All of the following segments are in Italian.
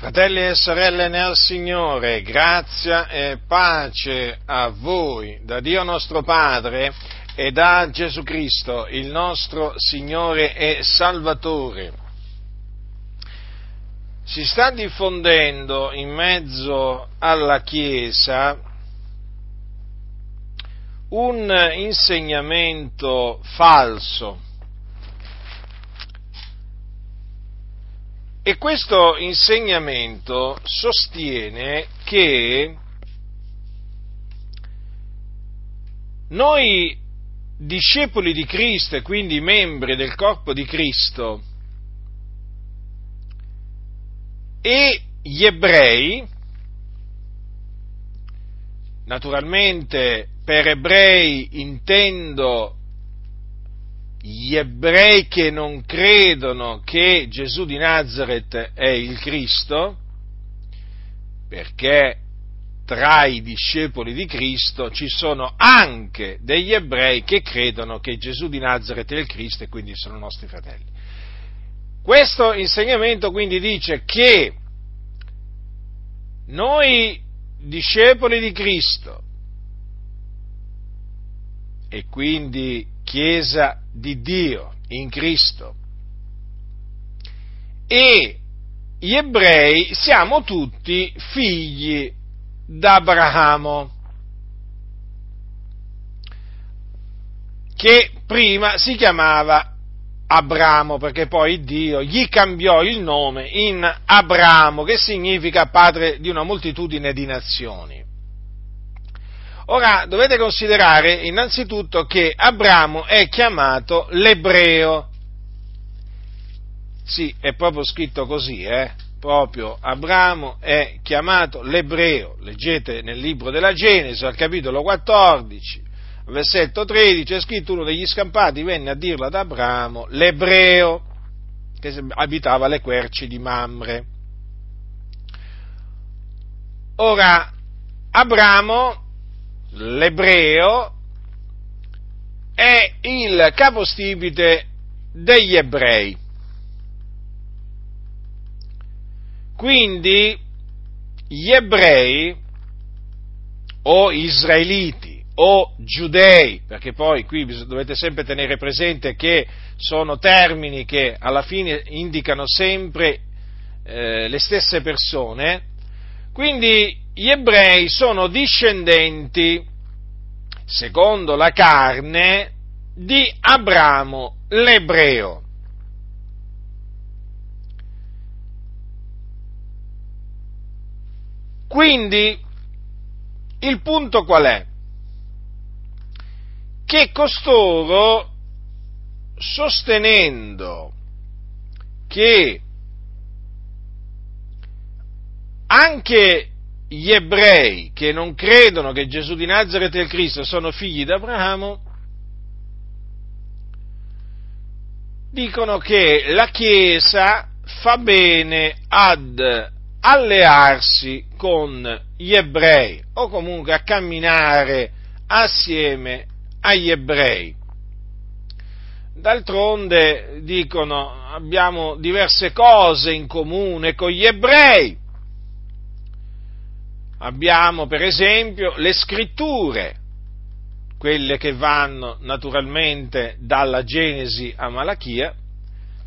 Fratelli e sorelle nel Signore, grazia e pace a voi, da Dio nostro Padre e da Gesù Cristo, il nostro Signore e Salvatore. Si sta diffondendo in mezzo alla Chiesa un insegnamento falso E questo insegnamento sostiene che noi discepoli di Cristo e quindi membri del corpo di Cristo e gli ebrei, naturalmente per ebrei intendo gli ebrei che non credono che Gesù di Nazareth è il Cristo, perché tra i discepoli di Cristo ci sono anche degli ebrei che credono che Gesù di Nazareth è il Cristo e quindi sono nostri fratelli. Questo insegnamento quindi dice che noi discepoli di Cristo e quindi Chiesa di Dio in Cristo. E gli ebrei siamo tutti figli d'Abramo, che prima si chiamava Abramo, perché poi Dio gli cambiò il nome in Abramo, che significa padre di una moltitudine di nazioni. Ora dovete considerare innanzitutto che Abramo è chiamato l'ebreo. Sì, è proprio scritto così, eh? Proprio Abramo è chiamato l'ebreo. Leggete nel libro della Genesi, al capitolo 14, versetto 13, è scritto uno degli scampati venne a dirlo ad Abramo, l'ebreo, che abitava le querci di Mamre. Ora, Abramo l'ebreo è il capostipite degli ebrei. Quindi gli ebrei o israeliti o giudei, perché poi qui dovete sempre tenere presente che sono termini che alla fine indicano sempre eh, le stesse persone, quindi gli ebrei sono discendenti, secondo la carne, di Abramo l'ebreo. Quindi il punto qual è? Che costoro, sostenendo che anche gli ebrei che non credono che Gesù di Nazareth e il Cristo sono figli di Abramo, dicono che la Chiesa fa bene ad allearsi con gli ebrei o comunque a camminare assieme agli ebrei. D'altronde dicono abbiamo diverse cose in comune con gli ebrei, abbiamo per esempio le scritture, quelle che vanno naturalmente dalla Genesi a Malachia,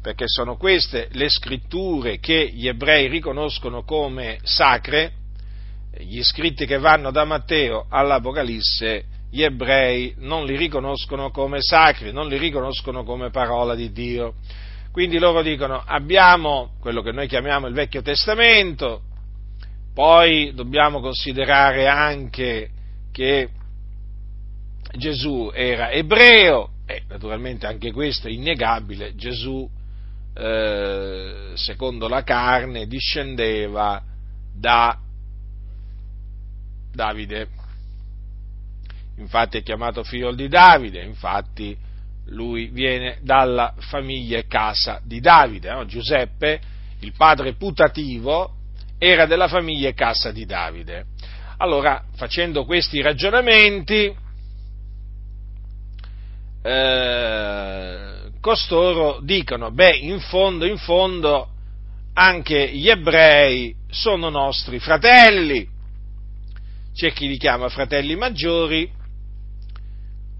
perché sono queste le scritture che gli ebrei riconoscono come sacre, gli scritti che vanno da Matteo all'Apocalisse, gli ebrei non li riconoscono come sacri, non li riconoscono come parola di Dio. Quindi loro dicono abbiamo quello che noi chiamiamo il Vecchio Testamento, poi dobbiamo considerare anche che Gesù era ebreo, e naturalmente anche questo è innegabile, Gesù, eh, secondo la carne, discendeva da Davide. Infatti è chiamato figlio di Davide, infatti lui viene dalla famiglia e casa di Davide. No? Giuseppe, il padre putativo, era della famiglia cassa di Davide. Allora, facendo questi ragionamenti, eh, costoro dicono, beh, in fondo, in fondo, anche gli ebrei sono nostri fratelli. C'è chi li chiama fratelli maggiori,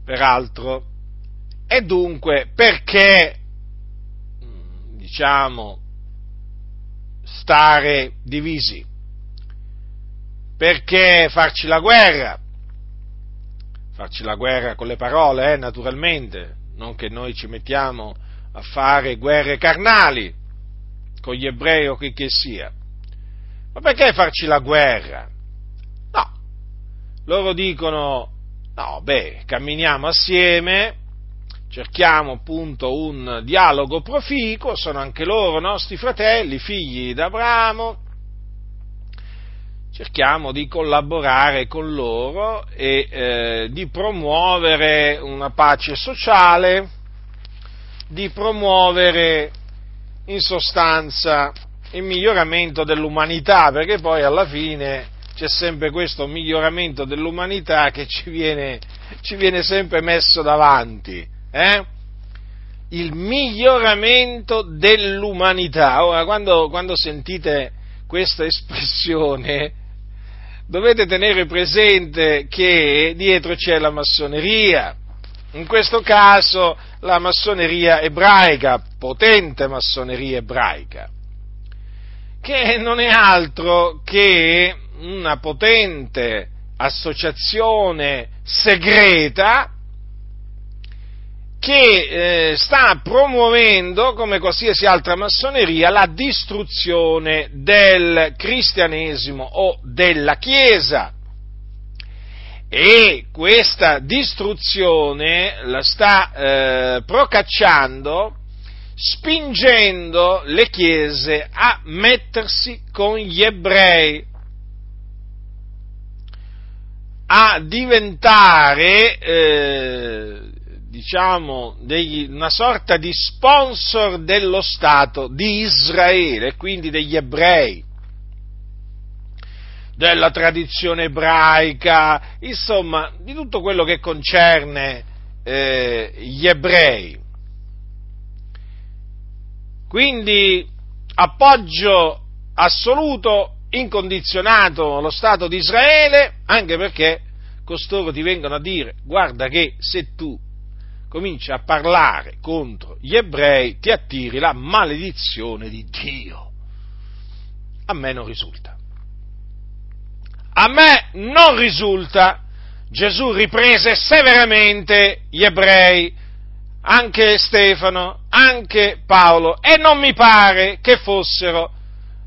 peraltro, e dunque perché, diciamo, stare divisi? Perché farci la guerra? Farci la guerra con le parole, eh, naturalmente, non che noi ci mettiamo a fare guerre carnali con gli ebrei o chi che sia. Ma perché farci la guerra? No, loro dicono, no, beh, camminiamo assieme, cerchiamo appunto un dialogo proficuo, sono anche loro nostri fratelli, figli d'Abramo, cerchiamo di collaborare con loro e eh, di promuovere una pace sociale, di promuovere in sostanza il miglioramento dell'umanità, perché poi alla fine c'è sempre questo miglioramento dell'umanità che ci viene, ci viene sempre messo davanti eh? il miglioramento dell'umanità. Ora, quando, quando sentite questa espressione, dovete tenere presente che dietro c'è la massoneria, in questo caso la massoneria ebraica, potente massoneria ebraica, che non è altro che una potente associazione segreta che eh, sta promuovendo, come qualsiasi altra massoneria, la distruzione del cristianesimo o della Chiesa. E questa distruzione la sta eh, procacciando spingendo le chiese a mettersi con gli ebrei, a diventare eh, diciamo, degli, una sorta di sponsor dello Stato di Israele, quindi degli ebrei, della tradizione ebraica, insomma, di tutto quello che concerne eh, gli ebrei. Quindi appoggio assoluto, incondizionato allo Stato di Israele, anche perché costoro ti vengono a dire guarda che se tu cominci a parlare contro gli ebrei, ti attiri la maledizione di Dio. A me non risulta. A me non risulta. Gesù riprese severamente gli ebrei, anche Stefano, anche Paolo, e non mi pare che fossero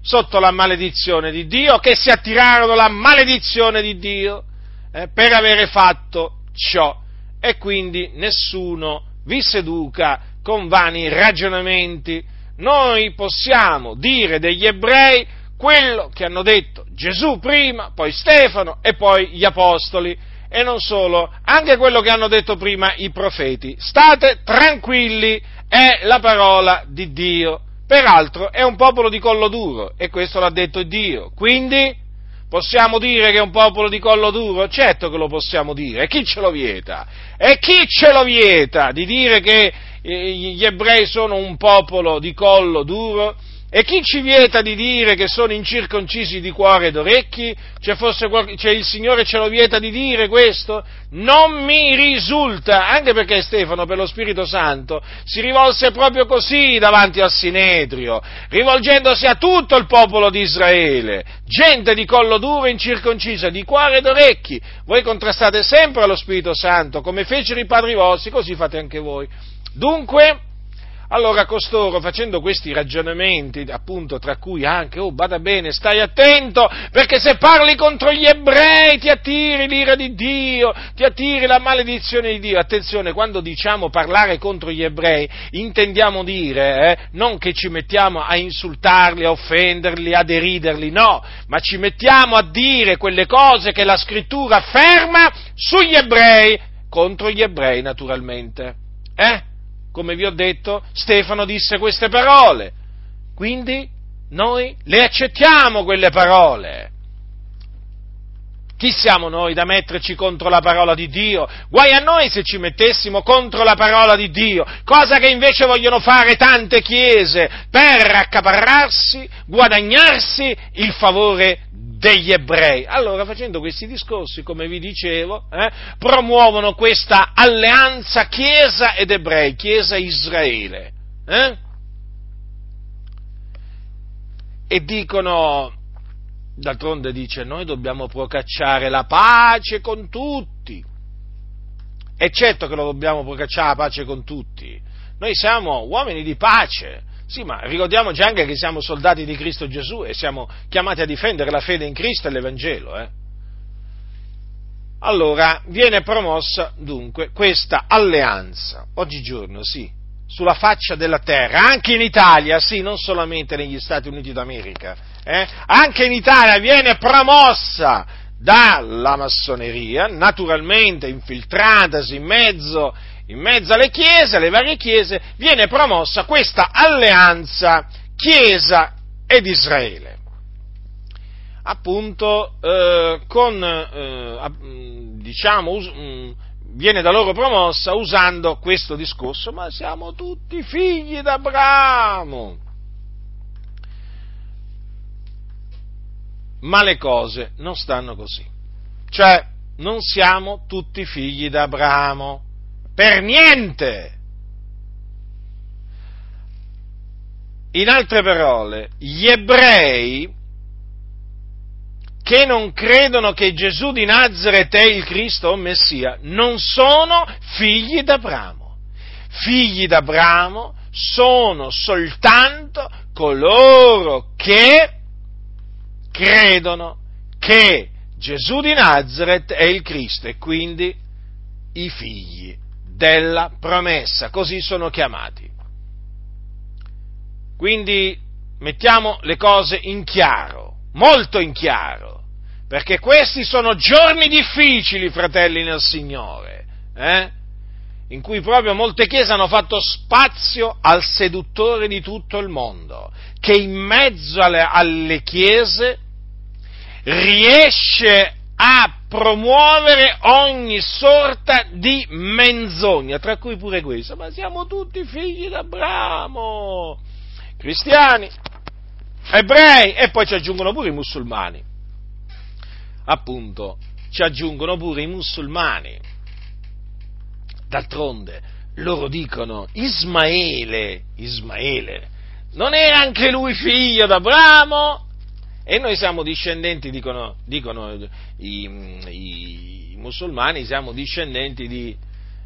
sotto la maledizione di Dio, che si attirarono la maledizione di Dio eh, per avere fatto ciò e quindi nessuno vi seduca con vani ragionamenti. Noi possiamo dire degli ebrei quello che hanno detto Gesù prima, poi Stefano e poi gli apostoli e non solo, anche quello che hanno detto prima i profeti. State tranquilli, è la parola di Dio. Peraltro è un popolo di collo duro e questo l'ha detto Dio. Quindi Possiamo dire che è un popolo di collo duro? Certo che lo possiamo dire. E chi ce lo vieta? E chi ce lo vieta di dire che eh, gli ebrei sono un popolo di collo duro? E chi ci vieta di dire che sono incirconcisi di cuore ed orecchi? C'è, qualche, c'è il Signore ce lo vieta di dire questo? Non mi risulta, anche perché Stefano per lo Spirito Santo si rivolse proprio così davanti al Sinedrio, rivolgendosi a tutto il popolo di Israele, gente di collo duro incirconcisa, di cuore ed orecchi. Voi contrastate sempre allo Spirito Santo, come fecero i padri vostri, così fate anche voi. Dunque, allora costoro, facendo questi ragionamenti, appunto, tra cui anche, oh, bada bene, stai attento, perché se parli contro gli ebrei ti attiri l'ira di Dio, ti attiri la maledizione di Dio. Attenzione, quando diciamo parlare contro gli ebrei, intendiamo dire, eh, non che ci mettiamo a insultarli, a offenderli, a deriderli, no, ma ci mettiamo a dire quelle cose che la scrittura afferma sugli ebrei, contro gli ebrei naturalmente. Eh? Come vi ho detto, Stefano disse queste parole. Quindi noi le accettiamo quelle parole. Chi siamo noi da metterci contro la parola di Dio? Guai a noi se ci mettessimo contro la parola di Dio, cosa che invece vogliono fare tante chiese per accaparrarsi, guadagnarsi il favore degli ebrei. Allora, facendo questi discorsi, come vi dicevo, eh, promuovono questa alleanza Chiesa ed ebrei, Chiesa Israele. Eh? E dicono, D'altronde dice, noi dobbiamo procacciare la pace con tutti. E certo che lo dobbiamo procacciare la pace con tutti. Noi siamo uomini di pace. Sì, ma ricordiamoci anche che siamo soldati di Cristo Gesù e siamo chiamati a difendere la fede in Cristo e l'Evangelo. Eh? Allora, viene promossa dunque questa alleanza, oggigiorno sì, sulla faccia della terra, anche in Italia, sì, non solamente negli Stati Uniti d'America, eh, anche in Italia viene promossa dalla massoneria, naturalmente infiltratasi in mezzo, in mezzo alle chiese, alle varie chiese, viene promossa questa alleanza Chiesa ed Israele. Appunto, eh, con, eh, diciamo, us- viene da loro promossa usando questo discorso, ma siamo tutti figli d'Abramo. Ma le cose non stanno così. Cioè, non siamo tutti figli d'Abramo. Per niente! In altre parole, gli ebrei che non credono che Gesù di Nazareth è il Cristo o Messia, non sono figli d'Abramo. Figli d'Abramo sono soltanto coloro che credono che Gesù di Nazareth è il Cristo e quindi i figli della promessa, così sono chiamati. Quindi mettiamo le cose in chiaro, molto in chiaro perché questi sono giorni difficili, fratelli nel Signore, eh? in cui proprio molte chiese hanno fatto spazio al seduttore di tutto il mondo, che in mezzo alle, alle chiese riesce a promuovere ogni sorta di menzogna, tra cui pure questo, ma siamo tutti figli d'Abramo, cristiani, ebrei e poi ci aggiungono pure i musulmani appunto ci aggiungono pure i musulmani. D'altronde loro dicono Ismaele, Ismaele, non era anche lui figlio d'Abramo? E noi siamo discendenti, dicono, dicono i, i, musulmani, siamo discendenti di,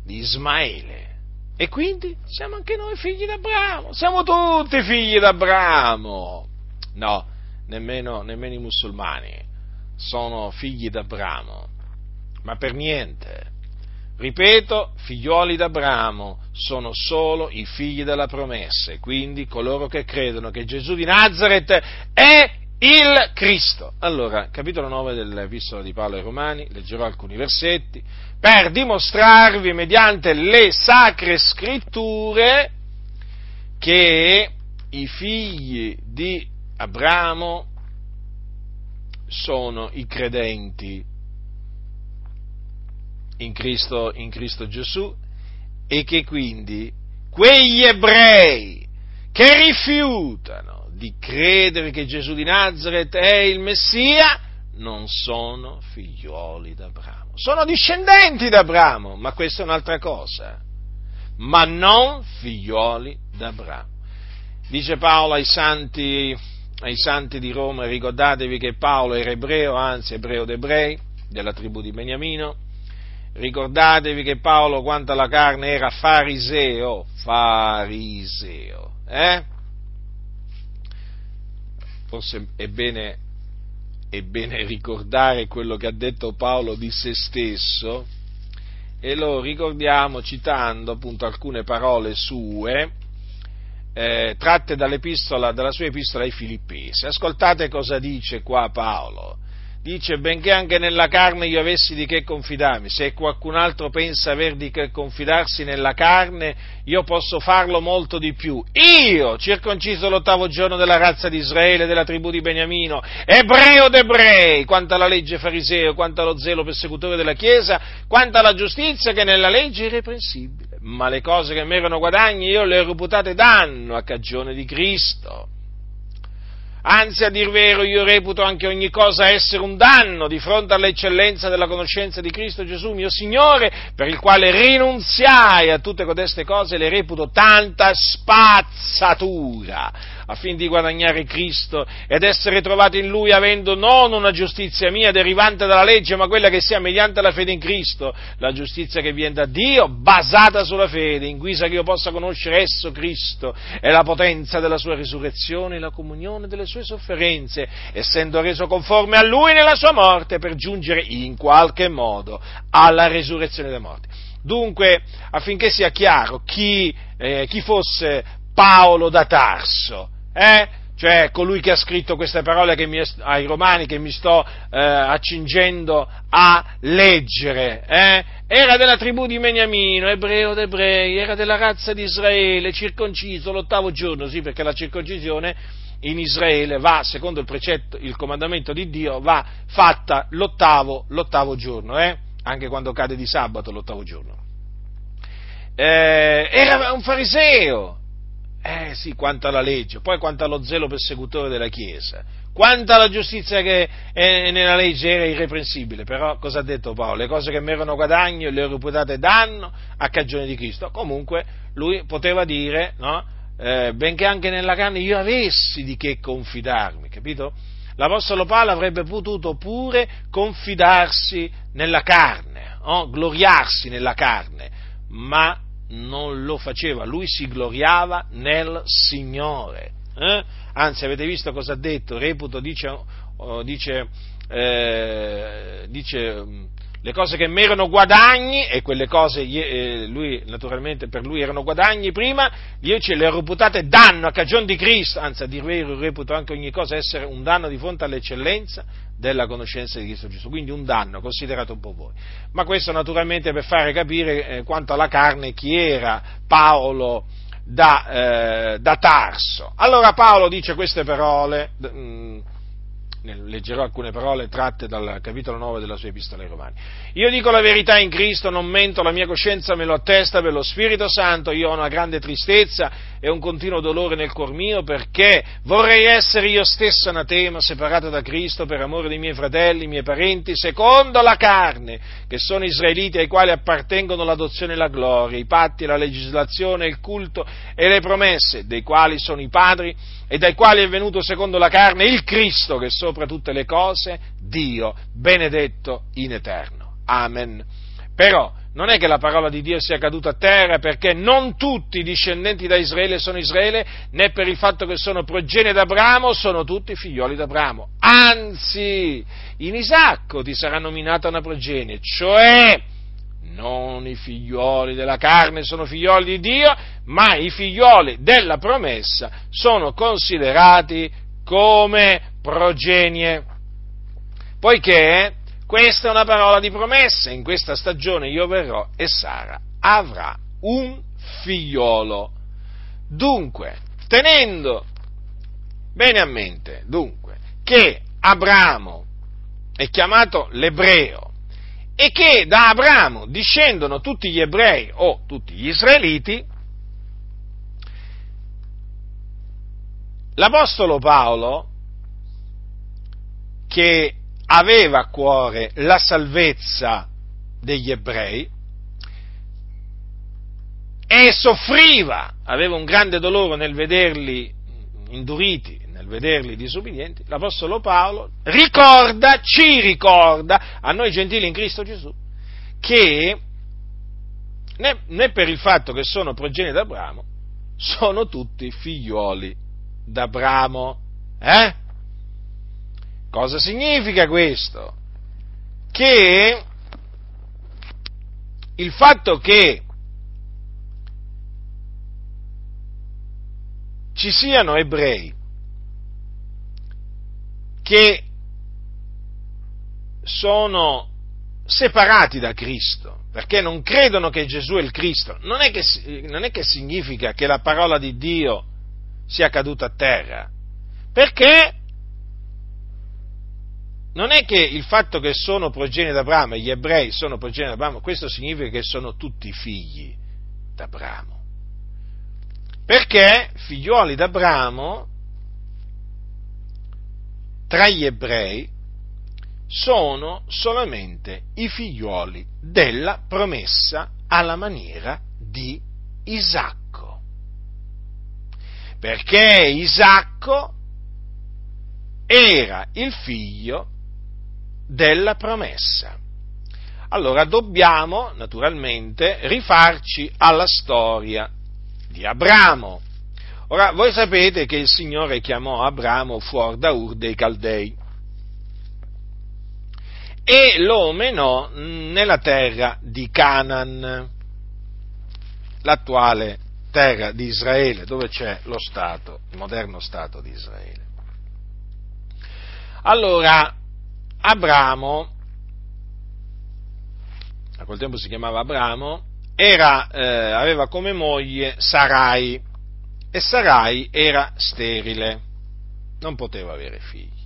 di Ismaele. E quindi siamo anche noi figli d'Abramo, siamo tutti figli d'Abramo. No, nemmeno, nemmeno i musulmani sono figli d'Abramo, ma per niente. Ripeto, figlioli d'Abramo sono solo i figli della promessa, quindi coloro che credono che Gesù di Nazareth è il Cristo. Allora, capitolo 9 dell'Epistola di Paolo ai Romani, leggerò alcuni versetti, per dimostrarvi mediante le sacre scritture che i figli di Abramo sono i credenti in Cristo, in Cristo Gesù e che quindi quegli ebrei che rifiutano di credere che Gesù di Nazareth è il Messia non sono figlioli d'Abramo. Sono discendenti d'Abramo, ma questa è un'altra cosa. Ma non figlioli d'Abramo. Dice Paolo ai santi ai santi di Roma, ricordatevi che Paolo era ebreo, anzi ebreo d'ebrei, della tribù di Beniamino, ricordatevi che Paolo quanto alla carne era fariseo, fariseo, eh? Forse è bene, è bene ricordare quello che ha detto Paolo di se stesso, e lo ricordiamo citando appunto alcune parole sue, eh, tratte dalla sua epistola ai Filippesi. Ascoltate cosa dice qua Paolo. Dice, benché anche nella carne io avessi di che confidarmi, se qualcun altro pensa aver di che confidarsi nella carne, io posso farlo molto di più. Io, circonciso l'ottavo giorno della razza di Israele, della tribù di Beniamino, ebreo d'ebrei, quanto alla legge fariseo, quanto allo zelo persecutore della Chiesa, quanto alla giustizia che nella legge è irreprensibile. Ma le cose che mi erano guadagni io le ho reputate danno a cagione di Cristo. Anzi, a dir vero, io reputo anche ogni cosa essere un danno di fronte all'eccellenza della conoscenza di Cristo Gesù, mio Signore, per il quale rinunziai a tutte codeste cose e le reputo tanta spazzatura affin di guadagnare Cristo ed essere trovato in Lui avendo non una giustizia mia derivante dalla legge, ma quella che sia mediante la fede in Cristo, la giustizia che viene da Dio, basata sulla fede, in guisa che io possa conoscere esso, Cristo, e la potenza della sua risurrezione e la comunione delle sue sofferenze, essendo reso conforme a Lui nella sua morte, per giungere in qualche modo alla risurrezione dei morti. Dunque, affinché sia chiaro chi, eh, chi fosse Paolo da Tarso, eh? cioè colui che ha scritto queste parole ai Romani che mi sto eh, accingendo a leggere, eh? era della tribù di Beniamino, ebreo d'ebrei, era della razza di Israele, circonciso l'ottavo giorno, sì, perché la circoncisione in Israele va, secondo il precetto, il comandamento di Dio, va fatta l'ottavo, l'ottavo giorno, eh? anche quando cade di sabato l'ottavo giorno. Eh, era un fariseo, eh sì, quanto alla legge, poi quanto allo zelo persecutore della Chiesa, quanto alla giustizia che è nella legge era irreprensibile, però cosa ha detto Paolo? Le cose che mi erano guadagno le ho reputate danno a cagione di Cristo. Comunque lui poteva dire, no? eh, benché anche nella carne io avessi di che confidarmi, capito? L'Apostolo Paolo avrebbe potuto pure confidarsi nella carne, no? gloriarsi nella carne, ma non lo faceva, lui si gloriava nel Signore. Eh? Anzi, avete visto cosa ha detto? Reputo, dice, oh, dice, eh, dice le cose che mi erano guadagni, e quelle cose eh, lui, naturalmente per lui erano guadagni prima, io ce le ho reputate danno a cagione di Cristo, anzi a dir vero reputo anche ogni cosa essere un danno di fronte all'eccellenza della conoscenza di Cristo Gesù, quindi un danno, considerate un po' voi. Ma questo naturalmente per fare capire eh, quanto alla carne chi era Paolo da, eh, da Tarso. Allora Paolo dice queste parole, mh, mm, leggerò alcune parole tratte dal capitolo 9 della sua epistola ai Romani. Io dico la verità in Cristo, non mento, la mia coscienza me lo attesta per lo Spirito Santo, io ho una grande tristezza e un continuo dolore nel cuor mio perché vorrei essere io stesso anatema, separato da Cristo per amore dei miei fratelli, miei parenti, secondo la carne, che sono israeliti ai quali appartengono l'adozione e la gloria, i patti, la legislazione, il culto e le promesse, dei quali sono i padri e dai quali è venuto secondo la carne il Cristo che sopra tutte le cose, Dio, benedetto in eterno. Amen. Però non è che la parola di Dio sia caduta a terra perché non tutti i discendenti da Israele sono Israele, né per il fatto che sono progenie d'Abramo, sono tutti figlioli d'Abramo. Anzi, in Isacco ti sarà nominata una progenie, cioè non i figlioli della carne sono figlioli di Dio, ma i figlioli della promessa sono considerati come progenie. Poiché questa è una parola di promessa, in questa stagione io verrò e Sara avrà un figliolo. Dunque, tenendo bene a mente, dunque, che Abramo è chiamato l'ebreo e che da Abramo discendono tutti gli ebrei o tutti gli israeliti, l'Apostolo Paolo, che aveva a cuore la salvezza degli ebrei e soffriva, aveva un grande dolore nel vederli induriti vederli disubbidienti, l'Apostolo Paolo ricorda, ci ricorda, a noi gentili in Cristo Gesù, che né, né per il fatto che sono progenie d'Abramo, sono tutti figlioli d'Abramo. Eh? Cosa significa questo? Che il fatto che ci siano ebrei che sono separati da Cristo, perché non credono che Gesù è il Cristo. Non è che, non è che significa che la parola di Dio sia caduta a terra, perché non è che il fatto che sono progenie d'Abramo gli ebrei sono progenie d'Abramo, questo significa che sono tutti figli d'Abramo. Perché figliuoli d'Abramo tra gli ebrei sono solamente i figliuoli della promessa alla maniera di Isacco. Perché Isacco era il figlio della promessa. Allora dobbiamo naturalmente rifarci alla storia di Abramo. Ora, voi sapete che il Signore chiamò Abramo fuori da Ur dei Caldei e lo menò nella terra di Canaan, l'attuale terra di Israele, dove c'è lo Stato, il moderno Stato di Israele. Allora, Abramo, a quel tempo si chiamava Abramo, era, eh, aveva come moglie Sarai e Sarai era sterile, non poteva avere figli.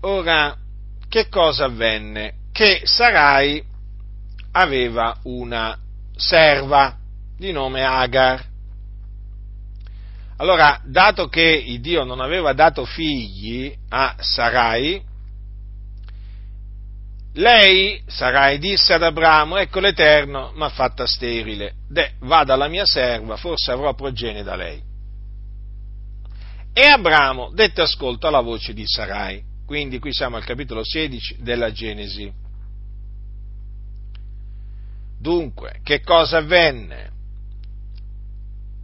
Ora, che cosa avvenne? Che Sarai aveva una serva di nome Agar. Allora, dato che il Dio non aveva dato figli a Sarai, lei, Sarai, disse ad Abramo, ecco l'Eterno mi ha fatta sterile, de, vada alla mia serva, forse avrò progenie da lei. E Abramo dette ascolto alla voce di Sarai. Quindi qui siamo al capitolo 16 della Genesi. Dunque, che cosa avvenne?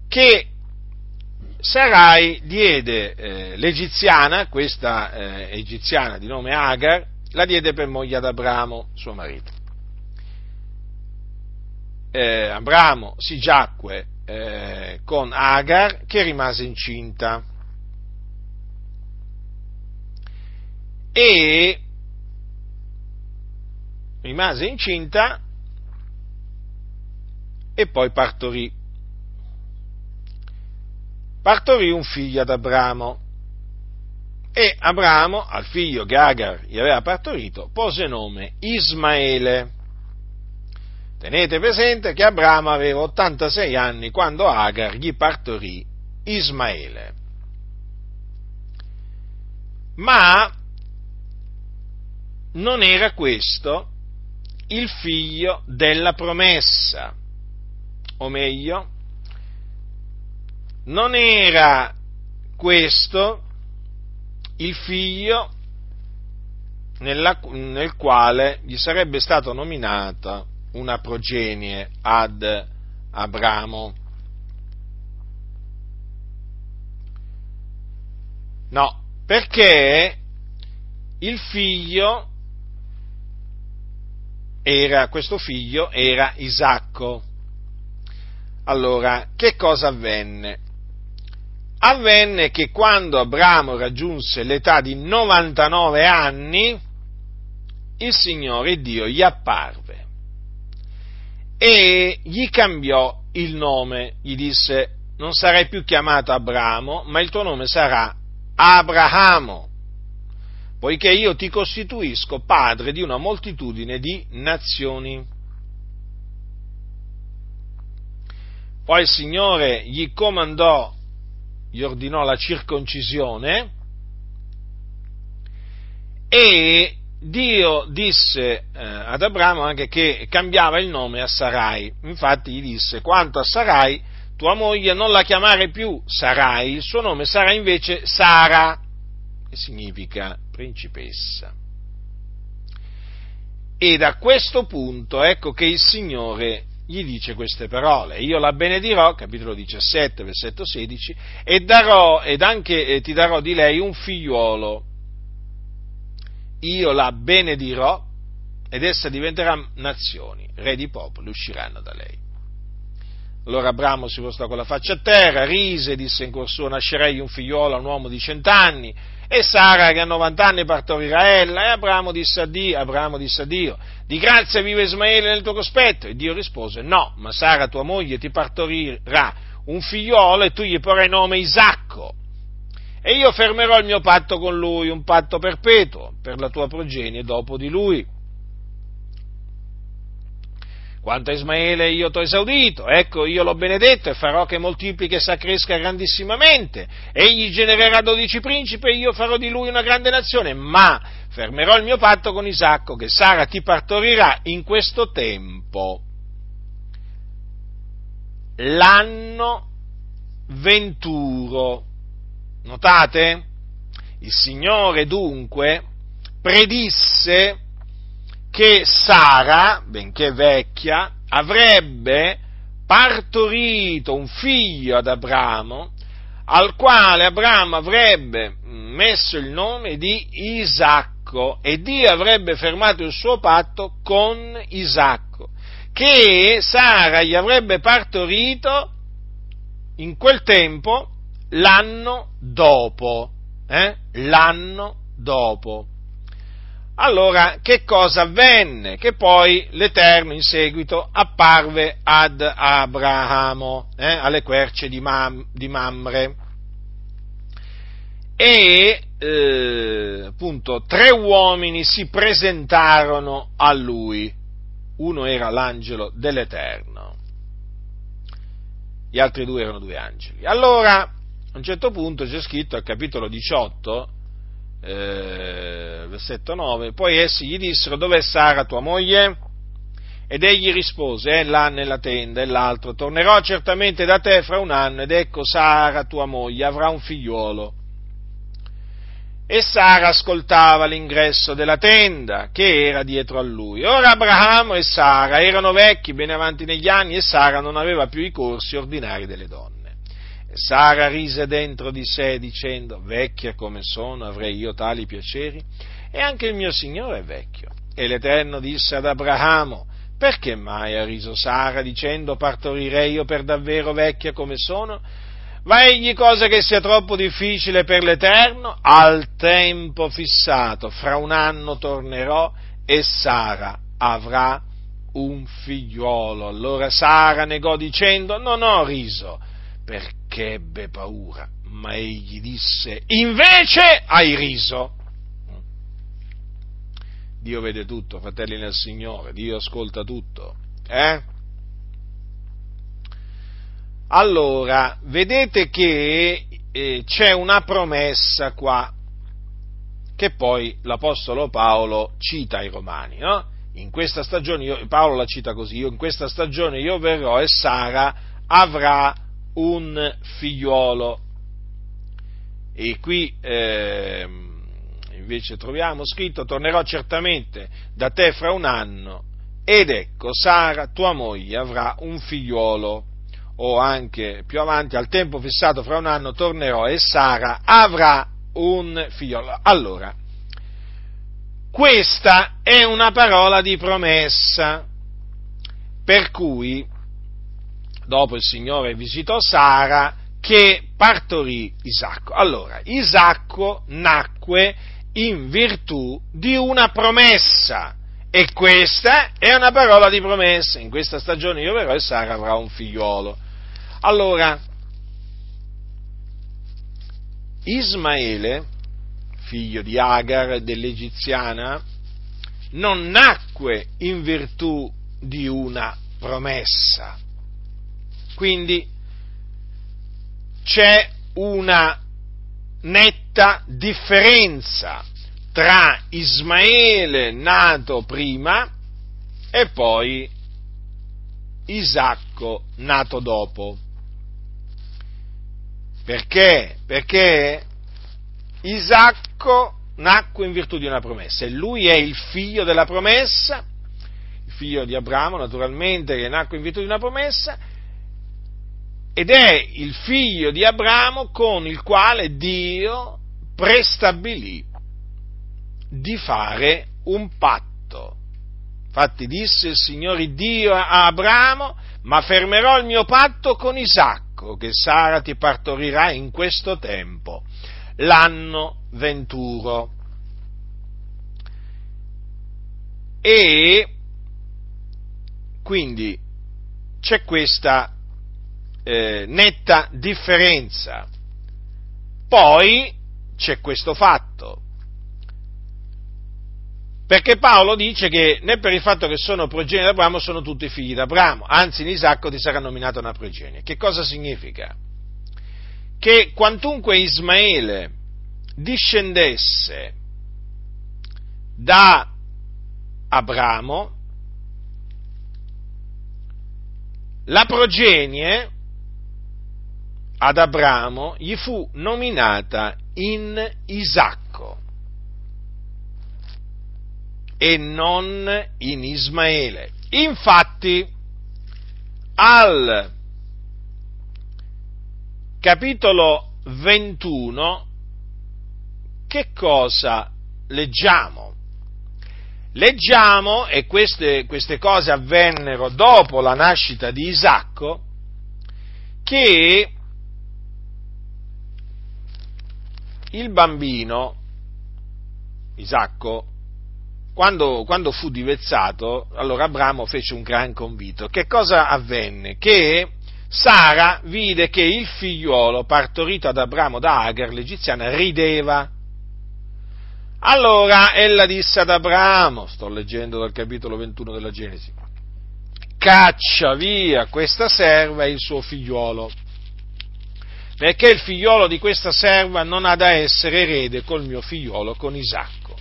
Che Sarai diede eh, l'egiziana, questa eh, egiziana di nome Agar, la diede per moglie ad Abramo, suo marito. Eh, Abramo si giacque eh, con Agar che rimase incinta e rimase incinta e poi partorì. Partorì un figlio ad Abramo e Abramo, al figlio che Agar gli aveva partorito, pose nome Ismaele. Tenete presente che Abramo aveva 86 anni quando Agar gli partorì Ismaele. Ma non era questo il figlio della promessa, o meglio, non era questo il figlio nella, nel quale gli sarebbe stata nominata una progenie ad Abramo. No, perché il figlio era, questo figlio era Isacco. Allora, che cosa avvenne? Avvenne che quando Abramo raggiunse l'età di 99 anni, il Signore Dio gli apparve e gli cambiò il nome, gli disse non sarai più chiamato Abramo, ma il tuo nome sarà Abramo, poiché io ti costituisco padre di una moltitudine di nazioni. Poi il Signore gli comandò gli ordinò la circoncisione e Dio disse eh, ad Abramo anche che cambiava il nome a Sarai. Infatti gli disse, quanto a Sarai, tua moglie non la chiamare più Sarai, il suo nome sarà invece Sara, che significa principessa. E da questo punto ecco che il Signore gli dice queste parole, io la benedirò, capitolo 17, versetto 16, e darò, ed anche eh, ti darò di lei un figliuolo, io la benedirò ed essa diventerà nazioni, re di popoli usciranno da lei. Allora Abramo si postò con la faccia a terra, rise, disse in cuor suo, nascerei un figliolo a un uomo di cent'anni, e Sara che a 90 anni partorirà ella, e Abramo disse a Dio, Abramo disse a Dio, di grazia vive Ismaele nel tuo cospetto, e Dio rispose, no, ma Sara tua moglie ti partorirà un figliolo e tu gli porrai nome Isacco, e io fermerò il mio patto con lui, un patto perpetuo per la tua progenie dopo di lui. Quanto a Ismaele io t'ho esaudito, ecco io l'ho benedetto e farò che moltiplichi e s'accresca grandissimamente, egli genererà dodici principi e io farò di lui una grande nazione, ma fermerò il mio patto con Isacco che Sara ti partorirà in questo tempo. L'anno venturo. Notate? Il Signore dunque predisse che Sara, benché vecchia, avrebbe partorito un figlio ad Abramo, al quale Abramo avrebbe messo il nome di Isacco e Dio avrebbe fermato il suo patto con Isacco, che Sara gli avrebbe partorito in quel tempo l'anno dopo, eh? l'anno dopo. Allora, che cosa avvenne? Che poi l'Eterno in seguito apparve ad Abramo, eh, alle querce di, Mam, di Mamre. E eh, appunto tre uomini si presentarono a lui. Uno era l'angelo dell'Eterno, gli altri due erano due angeli. Allora, a un certo punto c'è scritto al capitolo 18, eh, versetto 9, poi essi gli dissero dov'è Sara tua moglie? Ed egli rispose, è là nella tenda, e l'altro, tornerò certamente da te fra un anno, ed ecco Sara tua moglie avrà un figliuolo. E Sara ascoltava l'ingresso della tenda che era dietro a lui. Ora Abramo e Sara erano vecchi, ben avanti negli anni, e Sara non aveva più i corsi ordinari delle donne. Sara rise dentro di sé dicendo, vecchia come sono, avrei io tali piaceri? E anche il mio Signore è vecchio. E l'Eterno disse ad Abramo, perché mai ha riso Sara dicendo, partorirei io per davvero vecchia come sono? Va egli cosa che sia troppo difficile per l'Eterno? Al tempo fissato, fra un anno tornerò e Sara avrà un figliuolo. Allora Sara negò dicendo, non ho riso perché ebbe paura, ma egli disse, invece hai riso. Dio vede tutto, fratelli nel Signore, Dio ascolta tutto. Eh? Allora, vedete che eh, c'è una promessa qua che poi l'Apostolo Paolo cita ai Romani, no? In questa stagione, io, Paolo la cita così, io in questa stagione io verrò e Sara avrà un figliuolo. E qui eh, invece troviamo scritto, tornerò certamente da te fra un anno ed ecco Sara, tua moglie, avrà un figliuolo. O anche più avanti, al tempo fissato fra un anno tornerò e Sara avrà un figliolo. Allora, questa è una parola di promessa, per cui dopo il Signore visitò Sara che partorì Isacco. Allora, Isacco nacque in virtù di una promessa. E questa è una parola di promessa. In questa stagione io verrò e Sara avrà un figliolo. Allora, Ismaele, figlio di Agar, dell'Egiziana, non nacque in virtù di una promessa, quindi c'è una netta differenza tra Ismaele nato prima e poi Isacco nato dopo. Perché? Perché Isacco nacque in virtù di una promessa e lui è il figlio della promessa, il figlio di Abramo naturalmente che nacque in virtù di una promessa ed è il figlio di Abramo con il quale Dio prestabilì di fare un patto. Infatti disse il Signore Dio a Abramo, ma fermerò il mio patto con Isacco, che Sara ti partorirà in questo tempo, l'anno venturo. E quindi c'è questa eh, netta differenza. Poi c'è questo fatto, perché Paolo dice che né per il fatto che sono progenie di Abramo sono tutti figli di Abramo, anzi in Isacco ti sarà nominata una progenie. Che cosa significa? Che quantunque Ismaele discendesse da Abramo, la progenie ad Abramo gli fu nominata in Isacco e non in Ismaele. Infatti, al capitolo 21, che cosa leggiamo? Leggiamo, e queste, queste cose avvennero dopo la nascita di Isacco, che il bambino, Isacco, quando, quando, fu divezzato, allora Abramo fece un gran convito. Che cosa avvenne? Che Sara vide che il figliuolo partorito ad Abramo da Agar, l'egiziana, rideva. Allora ella disse ad Abramo, sto leggendo dal capitolo 21 della Genesi, caccia via questa serva e il suo figliuolo, perché il figliolo di questa serva non ha da essere erede col mio figliolo, con Isacco.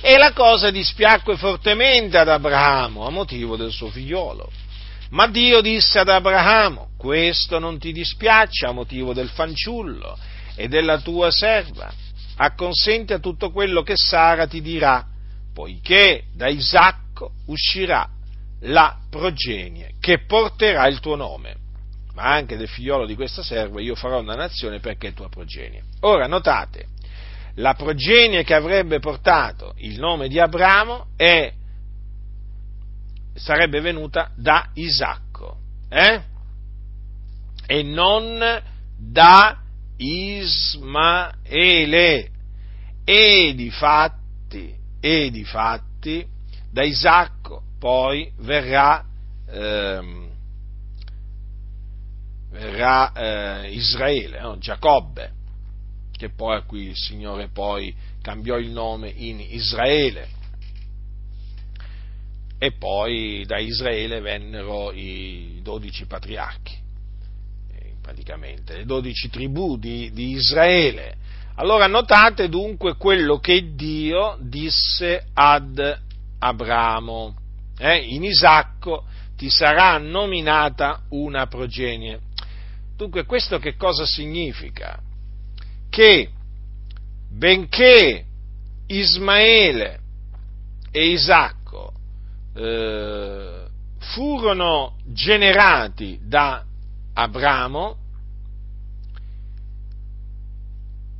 E la cosa dispiacque fortemente ad Abramo a motivo del suo figliolo. Ma Dio disse ad Abramo, questo non ti dispiace a motivo del fanciullo e della tua serva, acconsenti a tutto quello che Sara ti dirà, poiché da Isacco uscirà la progenie che porterà il tuo nome. Ma anche del figliolo di questa serva io farò una nazione perché è tua progenie. Ora notate, la progenie che avrebbe portato il nome di Abramo è, sarebbe venuta da Isacco eh? e non da Ismaele. E di fatti, e di fatti, da Isacco poi verrà, ehm, verrà eh, Israele, no? Giacobbe che poi a cui il Signore poi cambiò il nome in Israele. E poi da Israele vennero i dodici patriarchi, eh, praticamente, le dodici tribù di, di Israele. Allora notate dunque quello che Dio disse ad Abramo. Eh? In Isacco ti sarà nominata una progenie. Dunque questo che cosa significa? che benché Ismaele e Isacco eh, furono generati da Abramo,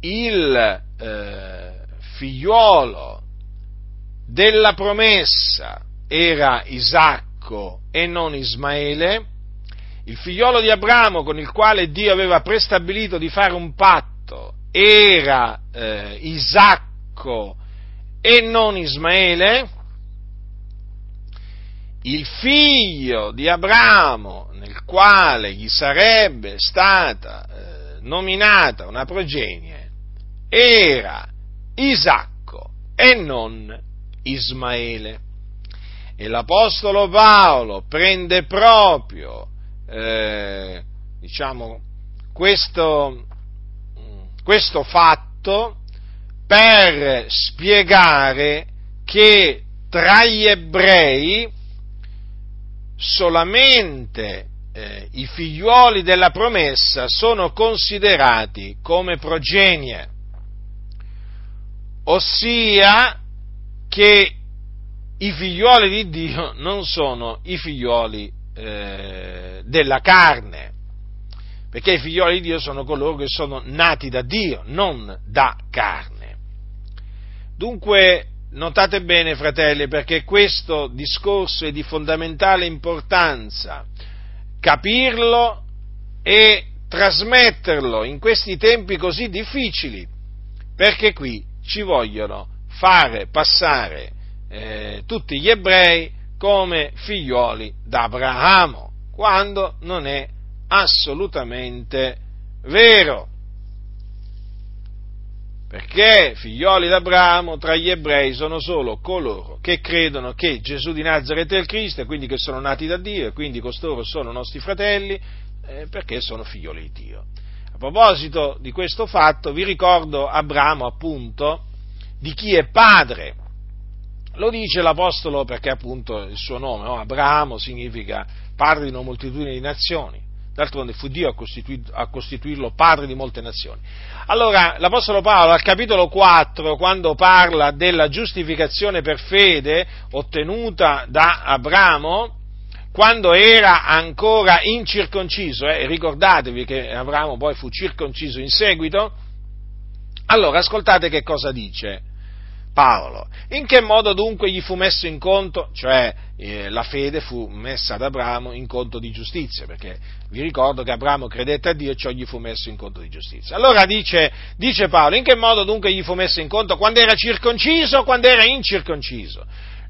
il eh, figliuolo della promessa era Isacco e non Ismaele, il figliolo di Abramo con il quale Dio aveva prestabilito di fare un patto era eh, Isacco e non Ismaele, il figlio di Abramo nel quale gli sarebbe stata eh, nominata una progenie era Isacco e non Ismaele. E l'Apostolo Paolo prende proprio, eh, diciamo, questo, questo fatto per spiegare che tra gli ebrei solamente eh, i figliuoli della promessa sono considerati come progenie, ossia che i figliuoli di Dio non sono i figliuoli eh, della carne, perché i figlioli di Dio sono coloro che sono nati da Dio, non da carne. Dunque, notate bene, fratelli, perché questo discorso è di fondamentale importanza, capirlo e trasmetterlo in questi tempi così difficili, perché qui ci vogliono fare passare eh, tutti gli ebrei come figlioli d'Abramo, quando non è assolutamente vero. Perché figlioli d'Abramo tra gli ebrei sono solo coloro che credono che Gesù di Nazareth è il Cristo e quindi che sono nati da Dio e quindi costoro sono nostri fratelli eh, perché sono figlioli di Dio. A proposito di questo fatto vi ricordo Abramo appunto di chi è padre. Lo dice l'Apostolo perché appunto il suo nome, no? Abramo significa padre di una moltitudine di nazioni. D'altronde fu Dio a, costituirlo padre di molte nazioni. Allora, l'Apostolo Paolo al capitolo 4, quando parla della giustificazione per fede ottenuta da Abramo, quando era ancora incirconciso, eh, ricordatevi che Abramo poi fu circonciso in seguito, allora ascoltate che cosa dice Paolo. In che modo dunque gli fu messo in conto, cioè eh, la fede fu messa ad Abramo in conto di giustizia, perché vi ricordo che Abramo credette a Dio e ciò gli fu messo in conto di giustizia. Allora dice, dice Paolo, in che modo dunque gli fu messo in conto? Quando era circonciso o quando era incirconciso?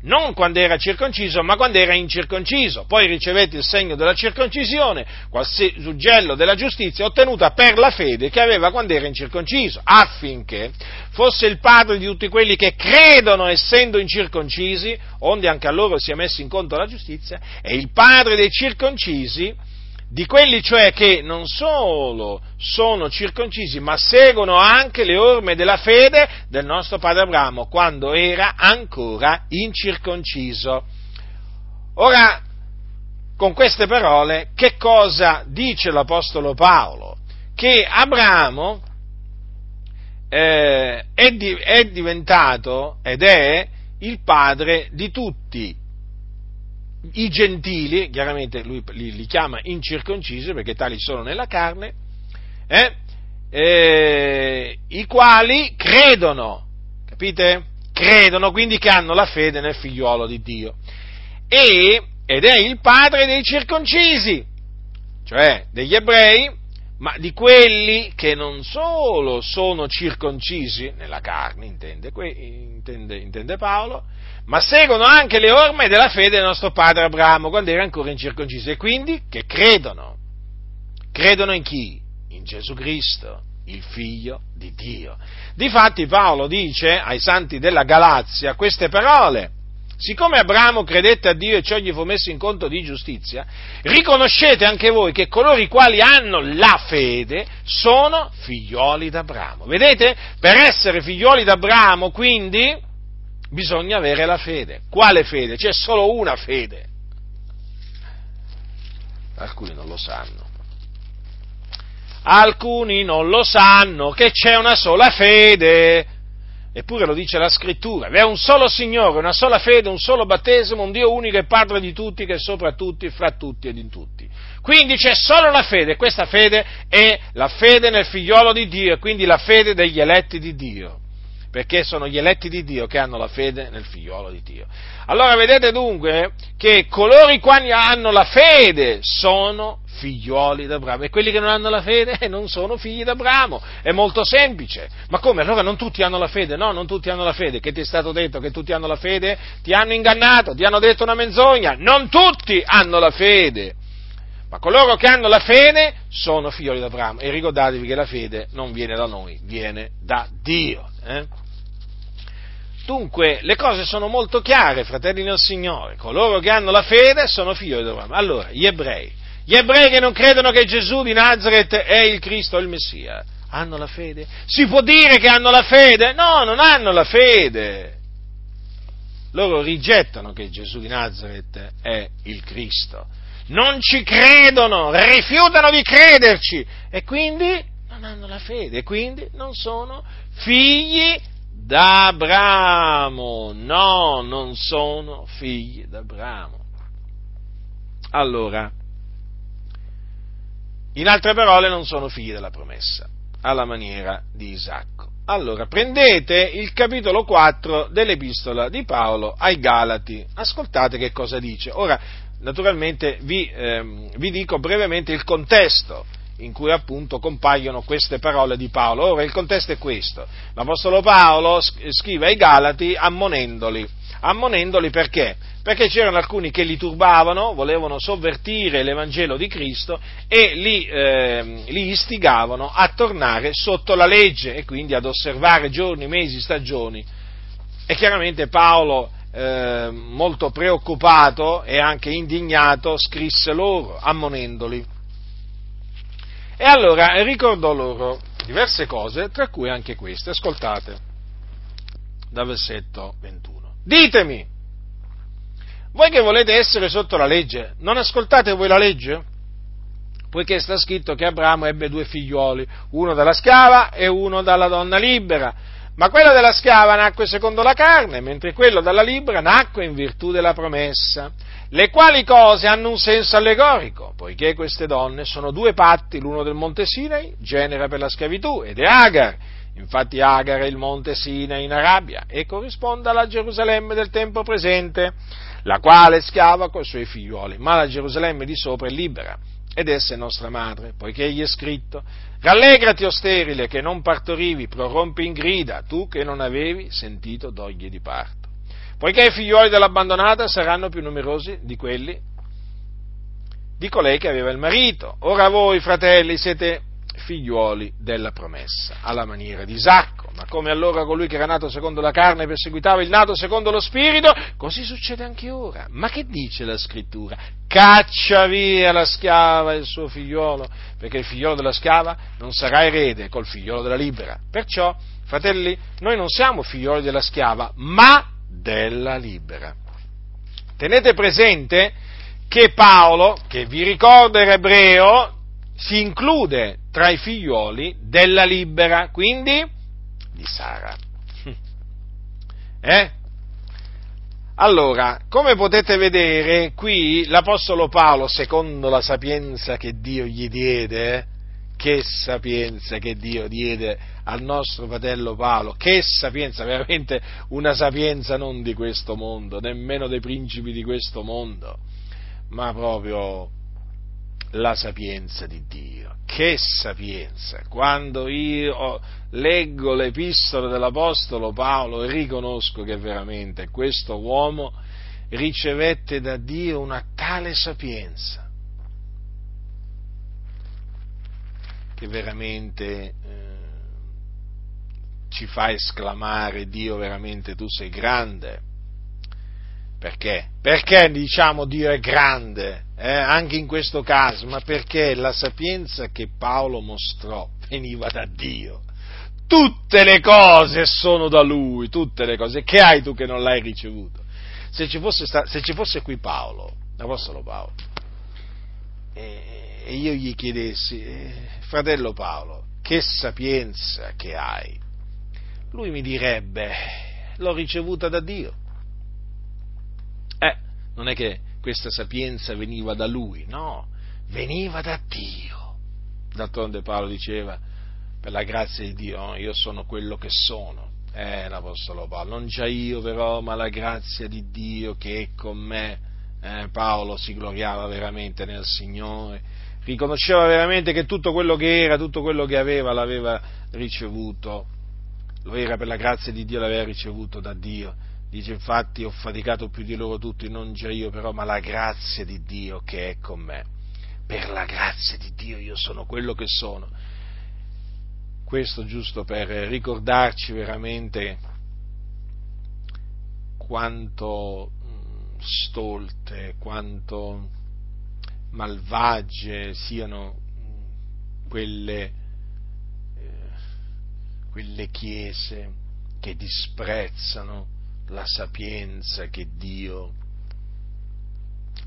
Non quando era circonciso, ma quando era incirconciso. Poi ricevette il segno della circoncisione, qual suggello della giustizia ottenuta per la fede che aveva quando era incirconciso, affinché fosse il padre di tutti quelli che credono essendo incirconcisi, onde anche a loro sia messo in conto la giustizia, e il padre dei circoncisi di quelli cioè che non solo sono circoncisi, ma seguono anche le orme della fede del nostro padre Abramo quando era ancora incirconciso. Ora, con queste parole, che cosa dice l'Apostolo Paolo? Che Abramo eh, è, di, è diventato ed è il padre di tutti i gentili, chiaramente lui li, li, chiama incirconcisi perché tali sono nella carne, eh, eh, i quali credono, capite? Credono, quindi che hanno la fede nel figliuolo di Dio. E, ed è il padre dei circoncisi, cioè degli ebrei, ma di quelli che non solo sono circoncisi nella carne, intende, intende, intende Paolo, ma seguono anche le orme della fede del nostro padre Abramo quando era ancora incirconciso e quindi che credono. Credono in chi? In Gesù Cristo, il figlio di Dio. Difatti Paolo dice ai santi della Galazia queste parole. Siccome Abramo credette a Dio e ciò gli fu messo in conto di giustizia, riconoscete anche voi che coloro i quali hanno la fede sono figlioli d'Abramo. Vedete? Per essere figlioli d'Abramo, quindi, bisogna avere la fede. Quale fede? C'è solo una fede. Alcuni non lo sanno. Alcuni non lo sanno che c'è una sola fede. Eppure lo dice la scrittura. È un solo Signore, una sola fede, un solo battesimo, un Dio unico e Padre di tutti, che è sopra tutti, fra tutti ed in tutti. Quindi c'è solo la fede, e questa fede è la fede nel figliolo di Dio, e quindi la fede degli eletti di Dio perché sono gli eletti di Dio che hanno la fede nel figliolo di Dio. Allora vedete dunque che coloro i quali hanno la fede sono figlioli d'Abramo e quelli che non hanno la fede non sono figli d'Abramo. È molto semplice. Ma come? Allora non tutti hanno la fede? No, non tutti hanno la fede. Che ti è stato detto che tutti hanno la fede? Ti hanno ingannato, ti hanno detto una menzogna. Non tutti hanno la fede. Ma coloro che hanno la fede sono figlioli d'Abramo. E ricordatevi che la fede non viene da noi, viene da Dio. Eh? Dunque, le cose sono molto chiare, fratelli del Signore. Coloro che hanno la fede sono figli di Abramo. Allora, gli ebrei, gli ebrei che non credono che Gesù di Nazareth è il Cristo, il Messia, hanno la fede? Si può dire che hanno la fede? No, non hanno la fede. Loro rigettano che Gesù di Nazareth è il Cristo. Non ci credono, rifiutano di crederci e quindi non hanno la fede, e quindi non sono figli di d'Abramo. No, non sono figli d'Abramo. Allora, in altre parole, non sono figli della promessa, alla maniera di Isacco. Allora, prendete il capitolo 4 dell'epistola di Paolo ai Galati, ascoltate che cosa dice. Ora, naturalmente vi, ehm, vi dico brevemente il contesto in cui appunto compaiono queste parole di Paolo. Ora il contesto è questo. L'Apostolo Paolo scrive ai Galati ammonendoli. Ammonendoli perché? Perché c'erano alcuni che li turbavano, volevano sovvertire l'Evangelo di Cristo e li, eh, li istigavano a tornare sotto la legge e quindi ad osservare giorni, mesi, stagioni. E chiaramente Paolo eh, molto preoccupato e anche indignato, scrisse loro, ammonendoli. E allora ricordò loro diverse cose, tra cui anche queste. Ascoltate, dal versetto 21. Ditemi, voi che volete essere sotto la legge, non ascoltate voi la legge? Poiché sta scritto che Abramo ebbe due figlioli, uno dalla schiava e uno dalla donna libera. Ma quello della schiava nacque secondo la carne, mentre quello dalla libera nacque in virtù della promessa le quali cose hanno un senso allegorico, poiché queste donne sono due patti, l'uno del monte Sinai, genera per la schiavitù, ed è Agar. Infatti Agar è il monte Sinai in Arabia e corrisponde alla Gerusalemme del tempo presente, la quale è schiava coi suoi figlioli, ma la Gerusalemme di sopra è libera ed essa è nostra madre, poiché gli è scritto, rallegrati o sterile che non partorivi, prorompi in grida, tu che non avevi sentito doglie di parto poiché i figlioli dell'abbandonata saranno più numerosi di quelli di colei che aveva il marito. Ora voi, fratelli, siete figliuoli della promessa, alla maniera di Isacco, ma come allora colui che era nato secondo la carne perseguitava il nato secondo lo spirito, così succede anche ora. Ma che dice la scrittura? Caccia via la schiava e il suo figliolo, perché il figliolo della schiava non sarà erede col figliolo della libera. Perciò, fratelli, noi non siamo figlioli della schiava, ma della libera. Tenete presente che Paolo, che vi ricordo era ebreo, si include tra i figlioli della libera, quindi di Sara. Eh? Allora, come potete vedere, qui l'Apostolo Paolo, secondo la sapienza che Dio gli diede, che sapienza che Dio diede al nostro fratello Paolo, che sapienza, veramente una sapienza non di questo mondo, nemmeno dei principi di questo mondo, ma proprio la sapienza di Dio. Che sapienza! Quando io leggo l'epistolo dell'Apostolo Paolo riconosco che veramente questo uomo ricevette da Dio una tale sapienza che veramente eh, ci fa esclamare Dio veramente tu sei grande. Perché? Perché diciamo Dio è grande, eh? anche in questo caso, ma perché la sapienza che Paolo mostrò veniva da Dio. Tutte le cose sono da Lui, tutte le cose. Che hai tu che non l'hai ricevuto? Se ci fosse, se ci fosse qui Paolo, l'Apostolo Paolo, e io gli chiedessi, eh, fratello Paolo, che sapienza che hai? Lui mi direbbe, l'ho ricevuta da Dio. Eh, non è che questa sapienza veniva da lui, no, veniva da Dio. D'altronde Paolo diceva, per la grazia di Dio, io sono quello che sono. Eh, l'Apostolo Paolo, non già io però, ma la grazia di Dio che è con me. Eh, Paolo si gloriava veramente nel Signore riconosceva veramente che tutto quello che era, tutto quello che aveva, l'aveva ricevuto, lo era per la grazia di Dio, l'aveva ricevuto da Dio. Dice infatti ho faticato più di loro tutti, non già io però, ma la grazia di Dio che è con me. Per la grazia di Dio io sono quello che sono. Questo giusto per ricordarci veramente quanto mm, stolte, quanto malvagie siano quelle, eh, quelle chiese che disprezzano la sapienza che Dio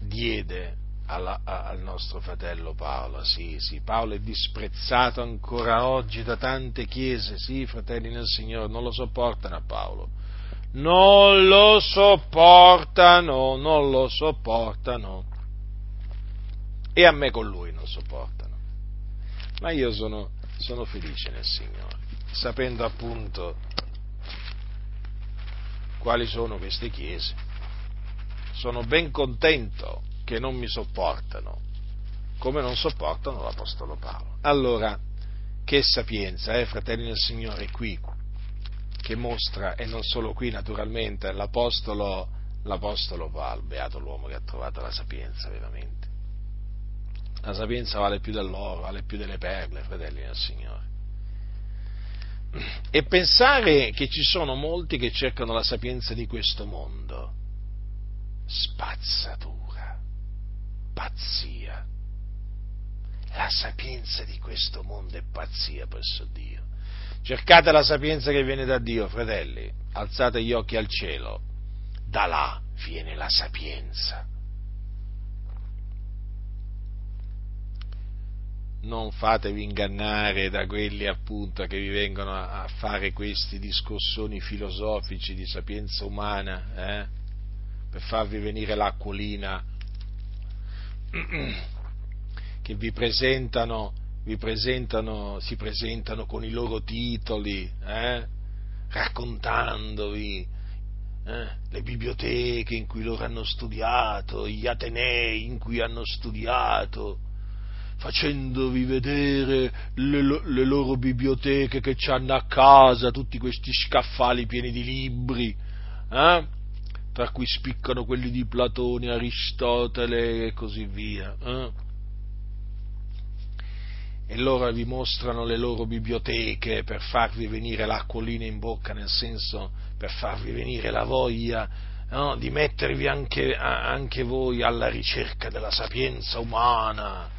diede alla, al nostro fratello Paolo. Sì, sì, Paolo è disprezzato ancora oggi da tante chiese, sì, fratelli nel Signore, non lo sopportano a Paolo. Non lo sopportano, non lo sopportano e a me con lui non sopportano. Ma io sono, sono felice nel Signore. Sapendo appunto quali sono queste chiese. Sono ben contento che non mi sopportano, come non sopportano l'Apostolo Paolo. Allora, che sapienza, eh, fratelli del Signore, qui, che mostra, e non solo qui naturalmente, l'Apostolo, l'Apostolo Paolo, beato l'uomo che ha trovato la sapienza veramente. La sapienza vale più dell'oro, vale più delle perle, fratelli del Signore. E pensare che ci sono molti che cercano la sapienza di questo mondo, spazzatura, pazzia. La sapienza di questo mondo è pazzia presso Dio. Cercate la sapienza che viene da Dio, fratelli, alzate gli occhi al cielo, da là viene la sapienza. Non fatevi ingannare da quelli appunto che vi vengono a, fare questi discorsoni filosofici di sapienza umana, eh? per farvi venire l'acquolina, che vi presentano, vi presentano, si presentano con i loro titoli, eh? raccontandovi eh? le biblioteche in cui loro hanno studiato, gli atenei in cui hanno studiato, facendovi vedere le, le loro biblioteche che hanno a casa, tutti questi scaffali pieni di libri, eh? tra cui spiccano quelli di Platone, Aristotele e così via. Eh? E loro vi mostrano le loro biblioteche per farvi venire l'acquolina in bocca, nel senso per farvi venire la voglia no? di mettervi anche, anche voi alla ricerca della sapienza umana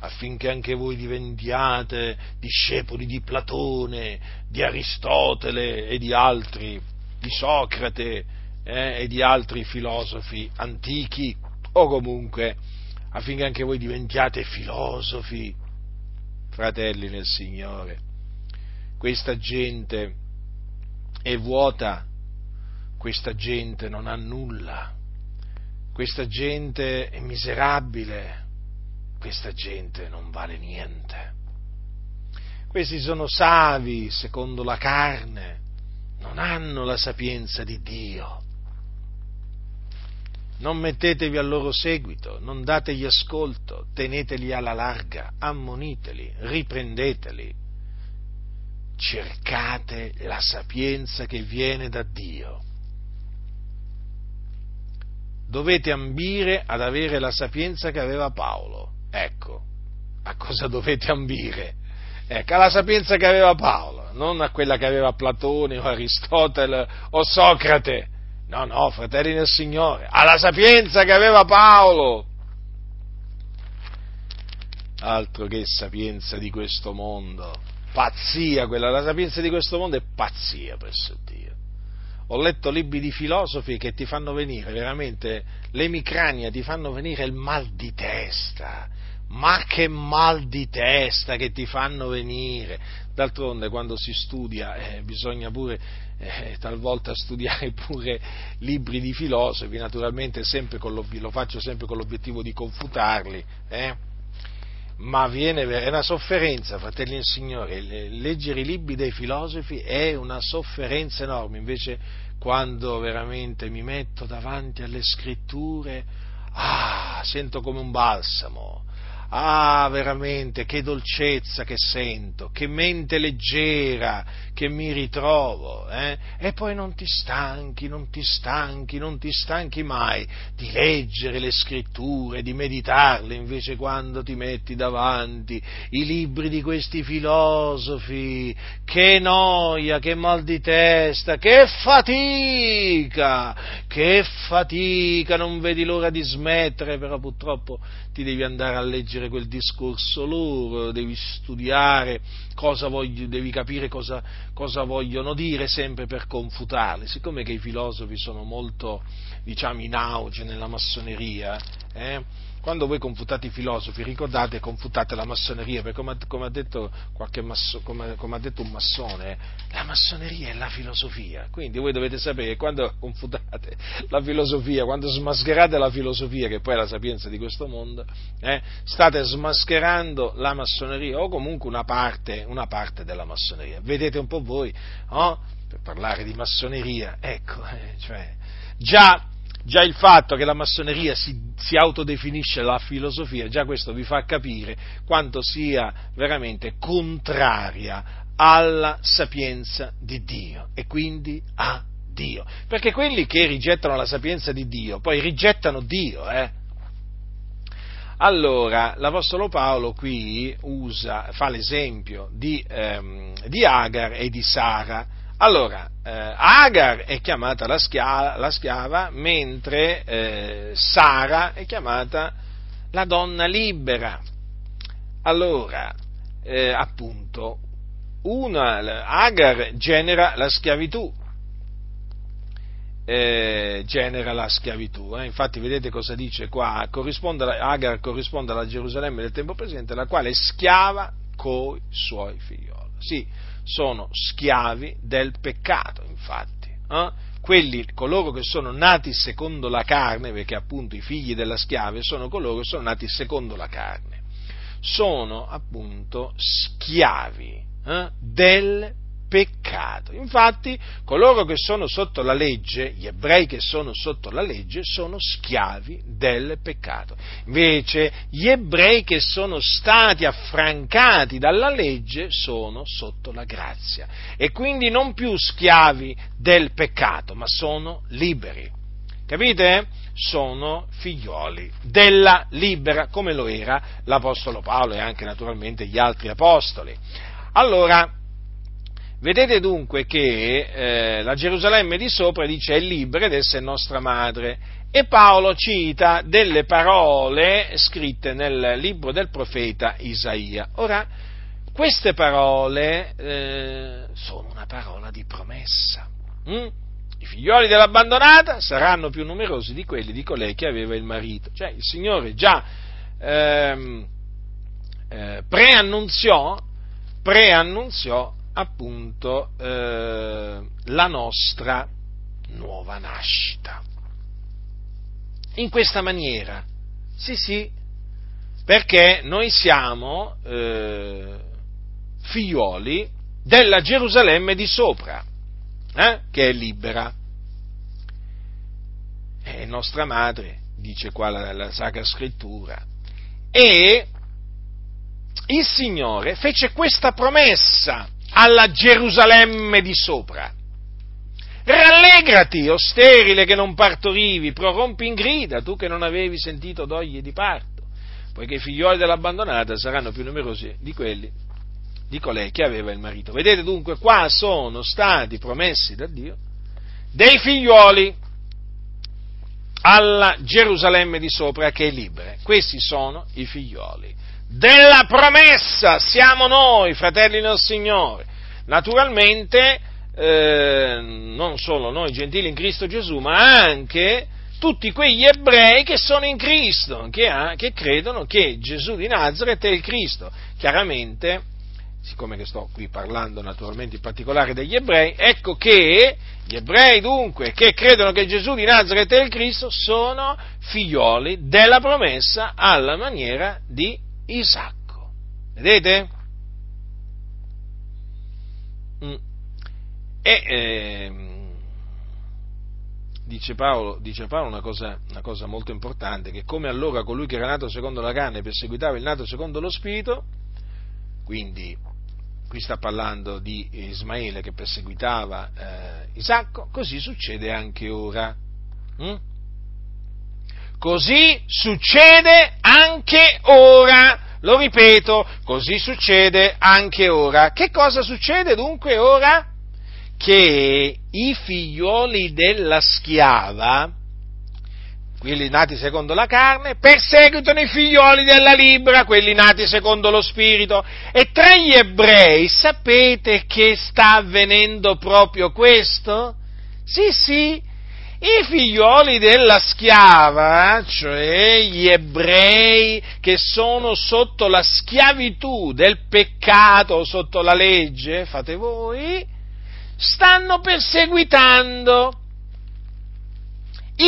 affinché anche voi diventiate discepoli di Platone, di Aristotele e di altri, di Socrate eh, e di altri filosofi antichi, o comunque affinché anche voi diventiate filosofi, fratelli nel Signore. Questa gente è vuota, questa gente non ha nulla, questa gente è miserabile, questa gente non vale niente. Questi sono savi secondo la carne, non hanno la sapienza di Dio. Non mettetevi al loro seguito, non dategli ascolto, teneteli alla larga, ammoniteli, riprendeteli. Cercate la sapienza che viene da Dio dovete ambire ad avere la sapienza che aveva Paolo. Ecco, a cosa dovete ambire? Ecco, alla sapienza che aveva Paolo, non a quella che aveva Platone o Aristotele o Socrate. No, no, fratelli del Signore, alla sapienza che aveva Paolo. Altro che sapienza di questo mondo. Pazzia quella, la sapienza di questo mondo è pazzia presso Dio ho letto libri di filosofi che ti fanno venire veramente l'emicrania, ti fanno venire il mal di testa. Ma che mal di testa che ti fanno venire! D'altronde, quando si studia, eh, bisogna pure eh, talvolta studiare pure libri di filosofi, naturalmente lo faccio sempre con l'obiettivo di confutarli. Eh? ma viene, è una sofferenza, fratelli del Signore, leggere i libri dei filosofi è una sofferenza enorme, invece quando veramente mi metto davanti alle scritture, ah, sento come un balsamo, Ah, veramente, che dolcezza che sento, che mente leggera che mi ritrovo, eh? E poi non ti stanchi, non ti stanchi, non ti stanchi mai di leggere le scritture, di meditarle, invece quando ti metti davanti i libri di questi filosofi, che noia, che mal di testa, che fatica, che fatica, non vedi l'ora di smettere, però purtroppo ti devi andare a leggere quel discorso loro, devi studiare cosa voglio, devi capire cosa, cosa, vogliono dire sempre per confutarli. Siccome che i filosofi sono molto, diciamo, in auge nella massoneria, Eh? quando voi confutate i filosofi, ricordate, confutate la massoneria, perché come, come, ha, detto masso, come, come ha, detto un massone, la massoneria è la filosofia, quindi voi dovete sapere che quando confutate la filosofia, quando smascherate la filosofia, che poi è la sapienza di questo mondo, eh, state smascherando la massoneria o comunque una parte, una parte della massoneria. Vedete un po' voi, oh? per parlare di massoneria, ecco, eh, cioè, già Già il fatto che la massoneria si, si, autodefinisce la filosofia, già questo vi fa capire quanto sia veramente contraria alla sapienza di Dio e quindi a Dio. Perché quelli che rigettano la sapienza di Dio, poi rigettano Dio, eh? Allora, l'Apostolo Paolo qui usa, fa l'esempio di, ehm, di Agar e di Sara allora, eh, Agar è chiamata la schiava, la schiava mentre eh, Sara è chiamata la donna libera. Allora, eh, appunto, una, Agar genera la schiavitù, eh, genera la schiavitù. Eh. Infatti, vedete cosa dice qua? Corrisponde, Agar corrisponde alla Gerusalemme del tempo presente, la quale è schiava coi suoi figlioli. Sì, sono schiavi del peccato, infatti. Eh? Quelli, coloro che sono nati secondo la carne, perché appunto i figli della schiave sono coloro che sono nati secondo la carne, sono appunto schiavi eh? del peccato. Infatti, coloro che sono sotto la legge, gli ebrei che sono sotto la legge, sono schiavi del peccato. Invece, gli ebrei che sono stati affrancati dalla legge sono sotto la grazia e quindi non più schiavi del peccato, ma sono liberi. Capite? Sono figlioli della libera, come lo era l'Apostolo Paolo e anche naturalmente gli altri apostoli. Allora, Vedete dunque che eh, la Gerusalemme di sopra dice è libera ed essa è nostra madre e Paolo cita delle parole scritte nel libro del profeta Isaia. Ora, queste parole eh, sono una parola di promessa. Mm? I figlioli dell'abbandonata saranno più numerosi di quelli di colei che aveva il marito. Cioè il Signore già ehm, eh, preannunziò, preannunziò appunto eh, la nostra nuova nascita. In questa maniera, sì sì, perché noi siamo eh, figlioli della Gerusalemme di sopra, eh, che è libera. È nostra madre, dice qua la, la Sacra Scrittura. E il Signore fece questa promessa alla Gerusalemme di sopra. Rallegrati, o sterile che non partorivi, prorompi in grida, tu che non avevi sentito doglie di parto, poiché i figlioli dell'abbandonata saranno più numerosi di quelli di colei che aveva il marito. Vedete dunque, qua sono stati promessi da Dio dei figlioli alla Gerusalemme di sopra che è libera. Questi sono i figlioli della promessa siamo noi, fratelli del Signore. Naturalmente, eh, non solo noi gentili in Cristo Gesù, ma anche tutti quegli ebrei che sono in Cristo, che, ha, che credono che Gesù di Nazareth è il Cristo. Chiaramente, siccome che sto qui parlando naturalmente in particolare degli ebrei, ecco che gli ebrei dunque che credono che Gesù di Nazareth è il Cristo sono figlioli della promessa alla maniera di Isacco. Vedete? Mm. E eh, dice Paolo, dice Paolo una, cosa, una, cosa, molto importante, che come allora colui che era nato secondo la carne perseguitava il nato secondo lo spirito, quindi qui sta parlando di Ismaele che perseguitava eh, Isacco, così succede anche ora. Mm? Così succede anche ora. Lo ripeto, così succede anche ora. Che cosa succede dunque ora? Che i figlioli della schiava, quelli nati secondo la carne, perseguitano i figlioli della libera, quelli nati secondo lo spirito. E tra gli ebrei sapete che sta avvenendo proprio questo? Sì, sì, I figlioli della schiava, cioè gli ebrei che sono sotto la schiavitù del peccato, sotto la legge, fate voi, stanno perseguitando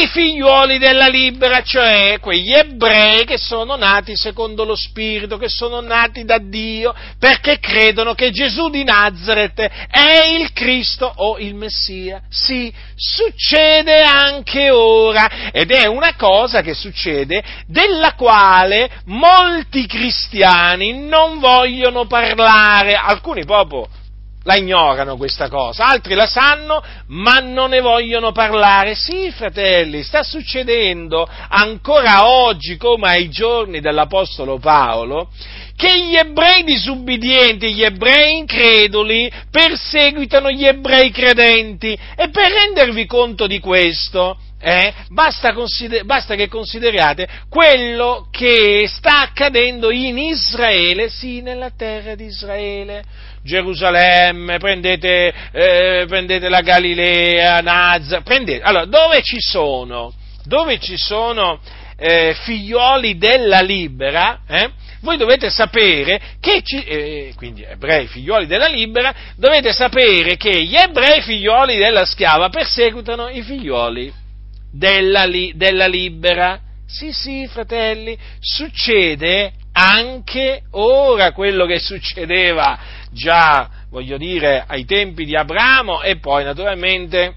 i figliuoli della libera, cioè quegli ebrei che sono nati secondo lo Spirito, che sono nati da Dio, perché credono che Gesù di Nazareth è il Cristo o il Messia. Sì, succede anche ora ed è una cosa che succede della quale molti cristiani non vogliono parlare, alcuni proprio la ignorano questa cosa, altri la sanno ma non ne vogliono parlare. Sì, fratelli, sta succedendo ancora oggi come ai giorni dell'Apostolo Paolo che gli ebrei disubbidienti, gli ebrei increduli perseguitano gli ebrei credenti e per rendervi conto di questo eh, basta, consider- basta, che consideriate quello che sta accadendo in Israele, sì, nella terra di Israele. Gerusalemme, prendete, eh, prendete la Galilea, Nazareth, prendete, allora, dove ci sono, dove ci sono eh, figlioli della libera, eh, voi dovete sapere che, ci, eh, quindi ebrei figlioli della libera, dovete sapere che gli ebrei figlioli della schiava perseguitano i figlioli della, della libera. Sì, sì, fratelli, succede anche ora quello che succedeva già, voglio dire, ai tempi di Abramo e poi naturalmente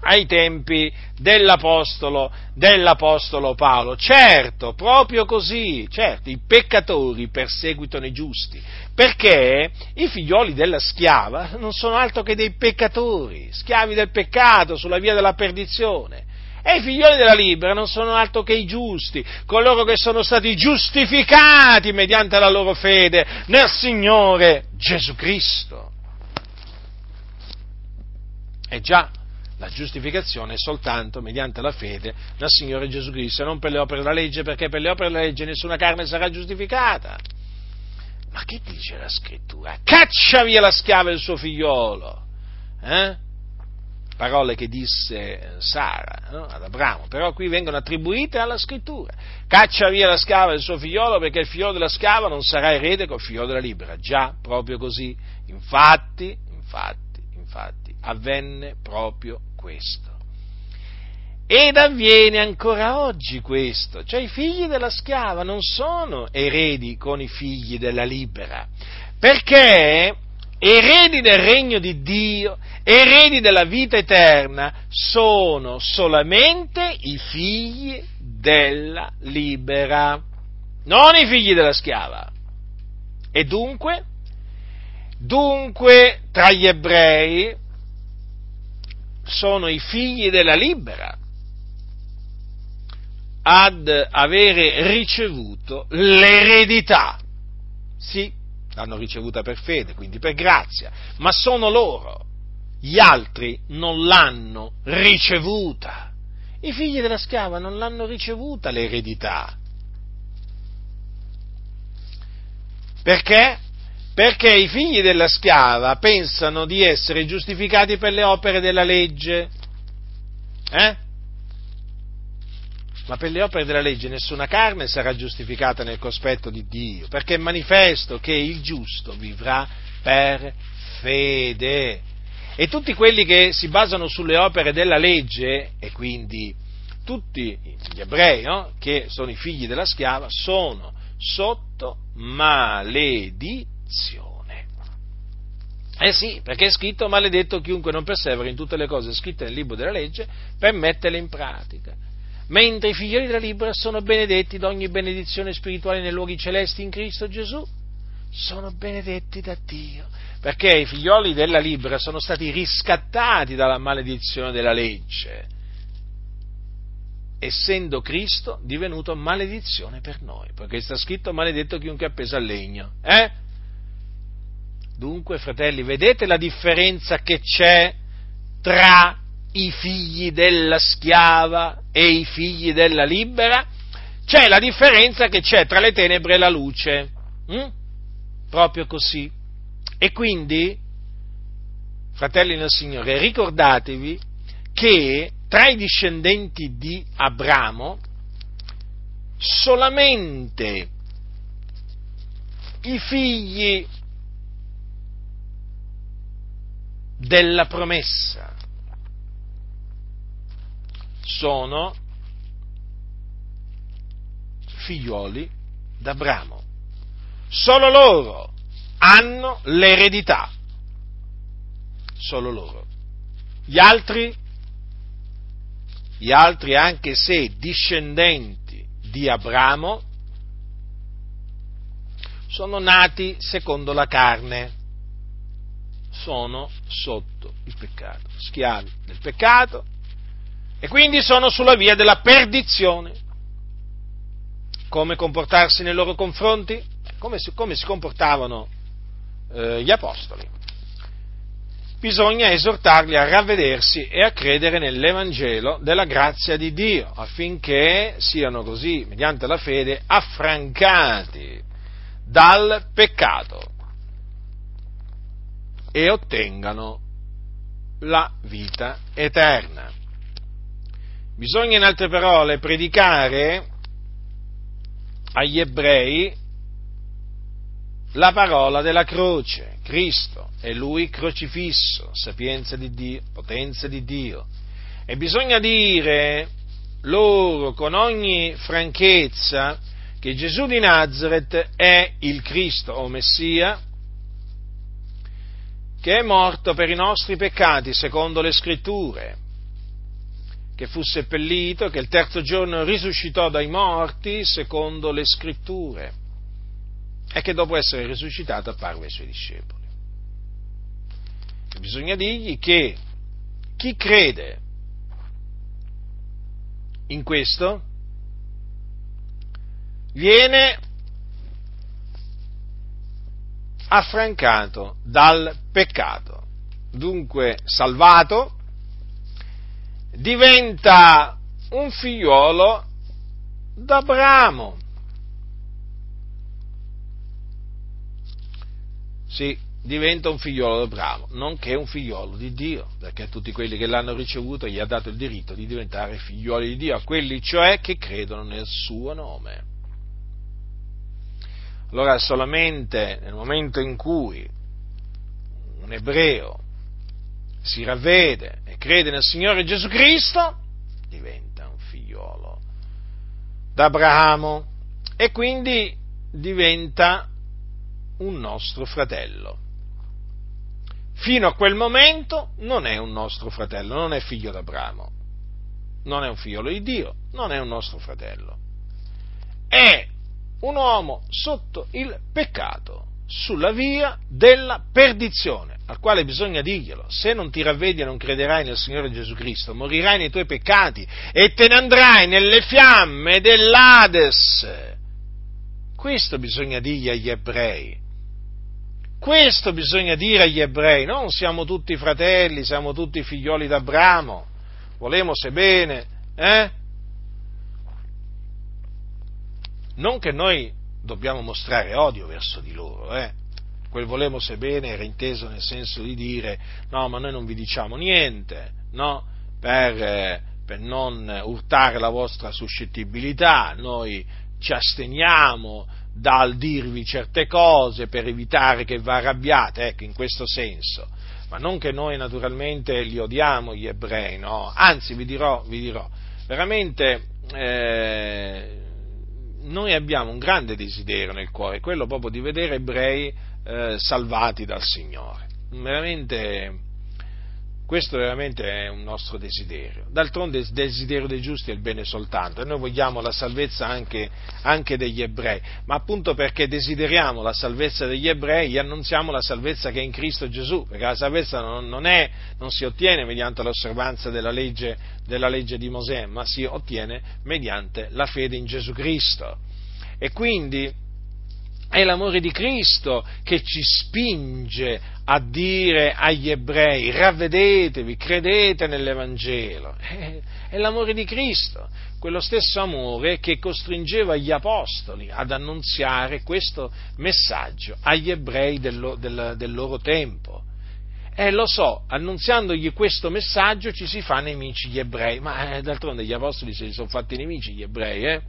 ai tempi dell'apostolo, dell'apostolo Paolo. Certo, proprio così, certo, i peccatori perseguitano i giusti, perché i figlioli della schiava non sono altro che dei peccatori, schiavi del peccato sulla via della perdizione. E i figlioli della libera non sono altro che i giusti, coloro che sono stati giustificati mediante la loro fede nel Signore Gesù Cristo. E già, la giustificazione è soltanto mediante la fede nel Signore Gesù Cristo e non per le opere della legge, perché per le opere della legge nessuna carne sarà giustificata. Ma che dice la scrittura? Caccia via la schiava e il suo figliolo. Eh? Parole che disse Sara no? ad Abramo, però qui vengono attribuite alla scrittura. Caccia via la scava del suo figliolo perché il figliolo della scava non sarà erede col figliolo della libera. Già, proprio così. Infatti, infatti, infatti, avvenne proprio questo. Ed avviene ancora oggi questo, cioè i figli della schiava non sono eredi con i figli della libera, perché eredi del regno di Dio, eredi della vita eterna, sono solamente i figli della libera, non i figli della schiava. E dunque, dunque tra gli ebrei sono i figli della libera ad avere ricevuto l'eredità. Sì, l'hanno ricevuta per fede, quindi per grazia, ma sono loro. Gli altri non l'hanno ricevuta. I figli della schiava non l'hanno ricevuta l'eredità. Perché? Perché i figli della schiava pensano di essere giustificati per le opere della legge. Eh? Ma per le opere della legge nessuna carne sarà giustificata nel cospetto di Dio, perché è manifesto che il giusto vivrà per fede. E tutti quelli che si basano sulle opere della legge, e quindi tutti gli ebrei, no? che sono i figli della schiava, sono sotto maledizione. Eh sì, perché è scritto maledetto chiunque non persevera in tutte le cose scritte nel libro della legge per metterle in pratica mentre i figlioli della libera sono benedetti da ogni benedizione spirituale nei luoghi celesti in Cristo Gesù, sono benedetti da Dio, perché i figlioli della libera sono stati riscattati dalla maledizione della legge, essendo Cristo divenuto maledizione per noi, perché sta scritto maledetto chiunque è appeso al legno. Eh? Dunque, fratelli, vedete la differenza che c'è tra i figli della schiava e i figli della libera, c'è la differenza che c'è tra le tenebre e la luce. Mm? Proprio così. E quindi, fratelli nel Signore, ricordatevi che tra i discendenti di Abramo solamente i figli della promessa sono figlioli d'Abramo. Solo loro hanno l'eredità. Solo loro. Gli altri, gli altri anche se discendenti di Abramo, sono nati secondo la carne, sono sotto il peccato, schiavi del peccato e quindi sono sulla via della perdizione. Come comportarsi nei loro confronti? Come si, come si comportavano eh, gli apostoli? Bisogna esortarli a ravvedersi e a credere nell'Evangelo della grazia di Dio, affinché siano così, mediante la fede, affrancati dal peccato e ottengano la vita eterna. Bisogna in altre parole predicare agli ebrei la parola della croce, Cristo è Lui crocifisso, sapienza di Dio, potenza di Dio. E bisogna dire loro con ogni franchezza che Gesù di Nazareth è il Cristo o Messia, che è morto per i nostri peccati secondo le scritture, che fu seppellito, che il terzo giorno risuscitò dai morti secondo le scritture e che dopo essere risuscitato apparve ai suoi discepoli. E bisogna dirgli che chi crede in questo viene affrancato dal peccato, dunque salvato, diventa un figliolo d'Abramo. Sì, diventa un figliolo d'Abramo, nonché un figliolo di Dio, perché a tutti quelli che l'hanno ricevuto gli ha dato il diritto di diventare figlioli di Dio, a quelli cioè che credono nel suo nome. Allora solamente nel momento in cui un ebreo si ravvede e crede nel Signore Gesù Cristo, diventa un figliolo d'Abramo e quindi diventa un nostro fratello. Fino a quel momento non è un nostro fratello, non è figlio d'Abramo, non è un figliolo di Dio, non è un nostro fratello. È un uomo sotto il peccato, sulla via della perdizione, al quale bisogna dirglielo, se non ti ravvedi e non crederai nel Signore Gesù Cristo, morirai nei tuoi peccati e te ne andrai nelle fiamme dell'Ades. Questo bisogna dirgli agli ebrei. Questo bisogna dire agli ebrei, non siamo tutti fratelli, siamo tutti figlioli d'Abramo, volemo se bene, eh? Non che noi dobbiamo mostrare odio verso di loro, eh? Quel volemo se bene era inteso nel senso di dire no, ma noi non vi diciamo niente, no? Per, per non urtare la vostra suscettibilità, noi ci asteniamo dal dirvi certe cose per evitare che vi arrabbiate, ecco, in questo senso. Ma non che noi naturalmente li odiamo gli ebrei, no? Anzi, vi dirò, vi dirò veramente eh, noi abbiamo un grande desiderio nel cuore, quello proprio di vedere ebrei eh, salvati dal Signore. Veramente, questo veramente è un nostro desiderio. D'altronde il desiderio dei giusti è il bene soltanto e noi vogliamo la salvezza anche, anche degli ebrei, ma appunto perché desideriamo la salvezza degli ebrei gli annunziamo la salvezza che è in Cristo Gesù, perché la salvezza non, non, è, non si ottiene mediante l'osservanza della legge, della legge di Mosè, ma si ottiene mediante la fede in Gesù Cristo. E quindi è l'amore di Cristo che ci spinge a dire agli ebrei ravvedetevi, credete nell'Evangelo. È l'amore di Cristo, quello stesso amore che costringeva gli apostoli ad annunziare questo messaggio agli ebrei del, del, del loro tempo. Eh, lo so, annunziandogli questo messaggio ci si fa nemici gli ebrei, ma eh, d'altronde gli apostoli si sono fatti nemici gli ebrei, eh?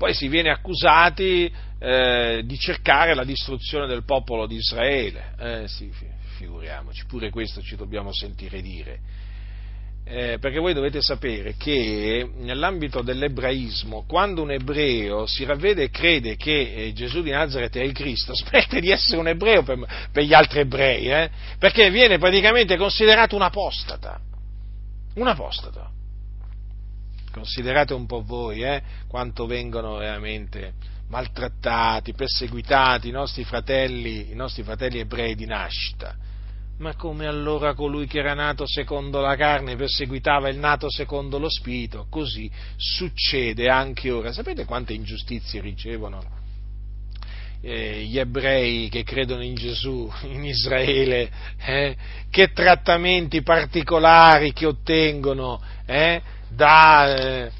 Poi si viene accusati eh, di cercare la distruzione del popolo di Israele, eh, sì, figuriamoci, pure questo ci dobbiamo sentire dire. Eh, perché voi dovete sapere che nell'ambito dell'ebraismo, quando un ebreo si ravvede e crede che eh, Gesù di Nazareth è il Cristo, smette di essere un ebreo per, per gli altri ebrei, eh? perché viene praticamente considerato un apostata. Un apostata. Considerate un po' voi eh, quanto vengono veramente maltrattati, perseguitati i nostri fratelli, i nostri fratelli ebrei di nascita ma come allora colui che era nato secondo la carne perseguitava il nato secondo lo spirito, così succede anche ora. Sapete quante ingiustizie ricevono eh, gli ebrei che credono in Gesù in Israele? Eh? Che trattamenti particolari che ottengono eh? Da, eh,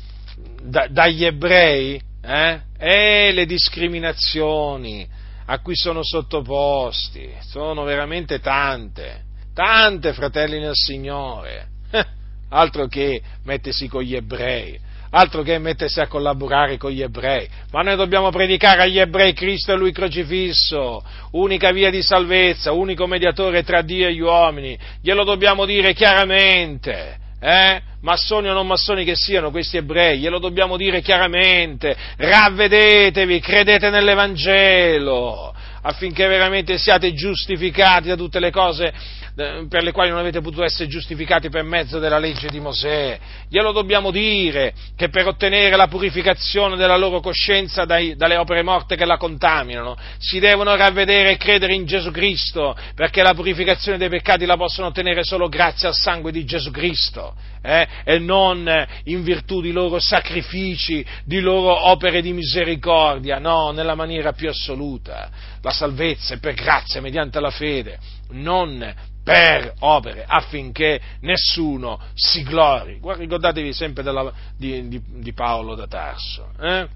da, dagli ebrei? Eh? E le discriminazioni a cui sono sottoposti, sono veramente tante, tante fratelli nel Signore, eh, altro che mettersi con gli ebrei, altro che mettersi a collaborare con gli ebrei, ma noi dobbiamo predicare agli ebrei Cristo e Lui crocifisso, unica via di salvezza, unico mediatore tra Dio e gli uomini, glielo dobbiamo dire chiaramente, eh? massoni o non massoni che siano questi ebrei, glielo dobbiamo dire chiaramente, ravvedetevi, credete nell'Evangelo, affinché veramente siate giustificati da tutte le cose per le quali non avete potuto essere giustificati per mezzo della legge di Mosè. Glielo dobbiamo dire che per ottenere la purificazione della loro coscienza dai, dalle opere morte che la contaminano, si devono ravvedere e credere in Gesù Cristo, perché la purificazione dei peccati la possono ottenere solo grazie al sangue di Gesù Cristo. Eh, e non in virtù di loro sacrifici, di loro opere di misericordia, no, nella maniera più assoluta. La salvezza è per grazia mediante la fede, non per opere affinché nessuno si glori. Guarda, ricordatevi sempre della, di, di, di, Paolo da Tarso. Eh?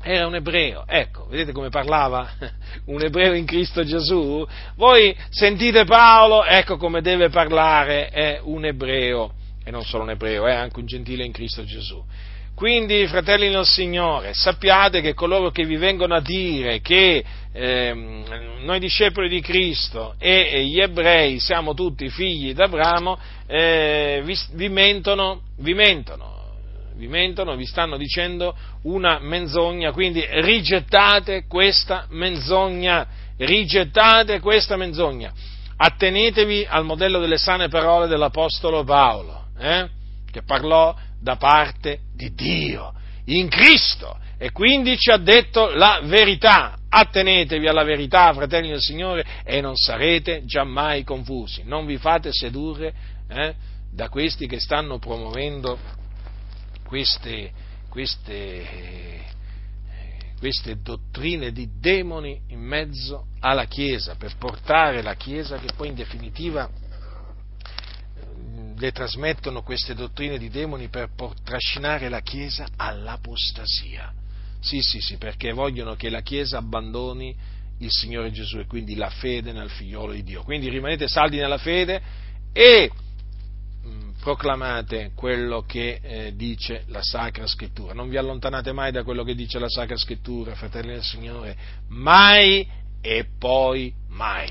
Era un ebreo, ecco, vedete come parlava? Un ebreo in Cristo Gesù? Voi sentite Paolo, ecco come deve parlare è un ebreo, e non solo un ebreo, è anche un gentile in Cristo Gesù. Quindi, fratelli nel Signore, sappiate che coloro che vi vengono a dire che eh, noi discepoli di Cristo e, e, gli ebrei siamo tutti figli d'Abramo, eh, vi, vi, mentono, vi mentono, vi mentono, vi stanno dicendo una menzogna, quindi rigettate questa menzogna, rigettate questa menzogna. Attenetevi al modello delle sane parole dell'Apostolo Paolo, eh, che parlò da parte di Dio, in Cristo, e quindi ci ha detto la verità. Attenetevi alla verità, fratelli del Signore, e non sarete giammai confusi. Non vi fate sedurre eh, da questi che stanno promuovendo queste, queste, queste dottrine di demoni in mezzo alla Chiesa, per portare la Chiesa che poi in definitiva le trasmettono queste dottrine di demoni per trascinare la Chiesa all'apostasia. Sì, sì, sì, perché vogliono che la Chiesa abbandoni il Signore Gesù e quindi la fede nel figliolo di Dio. Quindi rimanete saldi nella fede e mm, proclamate quello che eh, dice la Sacra Scrittura. Non vi allontanate mai da quello che dice la Sacra Scrittura, fratelli del Signore, mai e poi mai.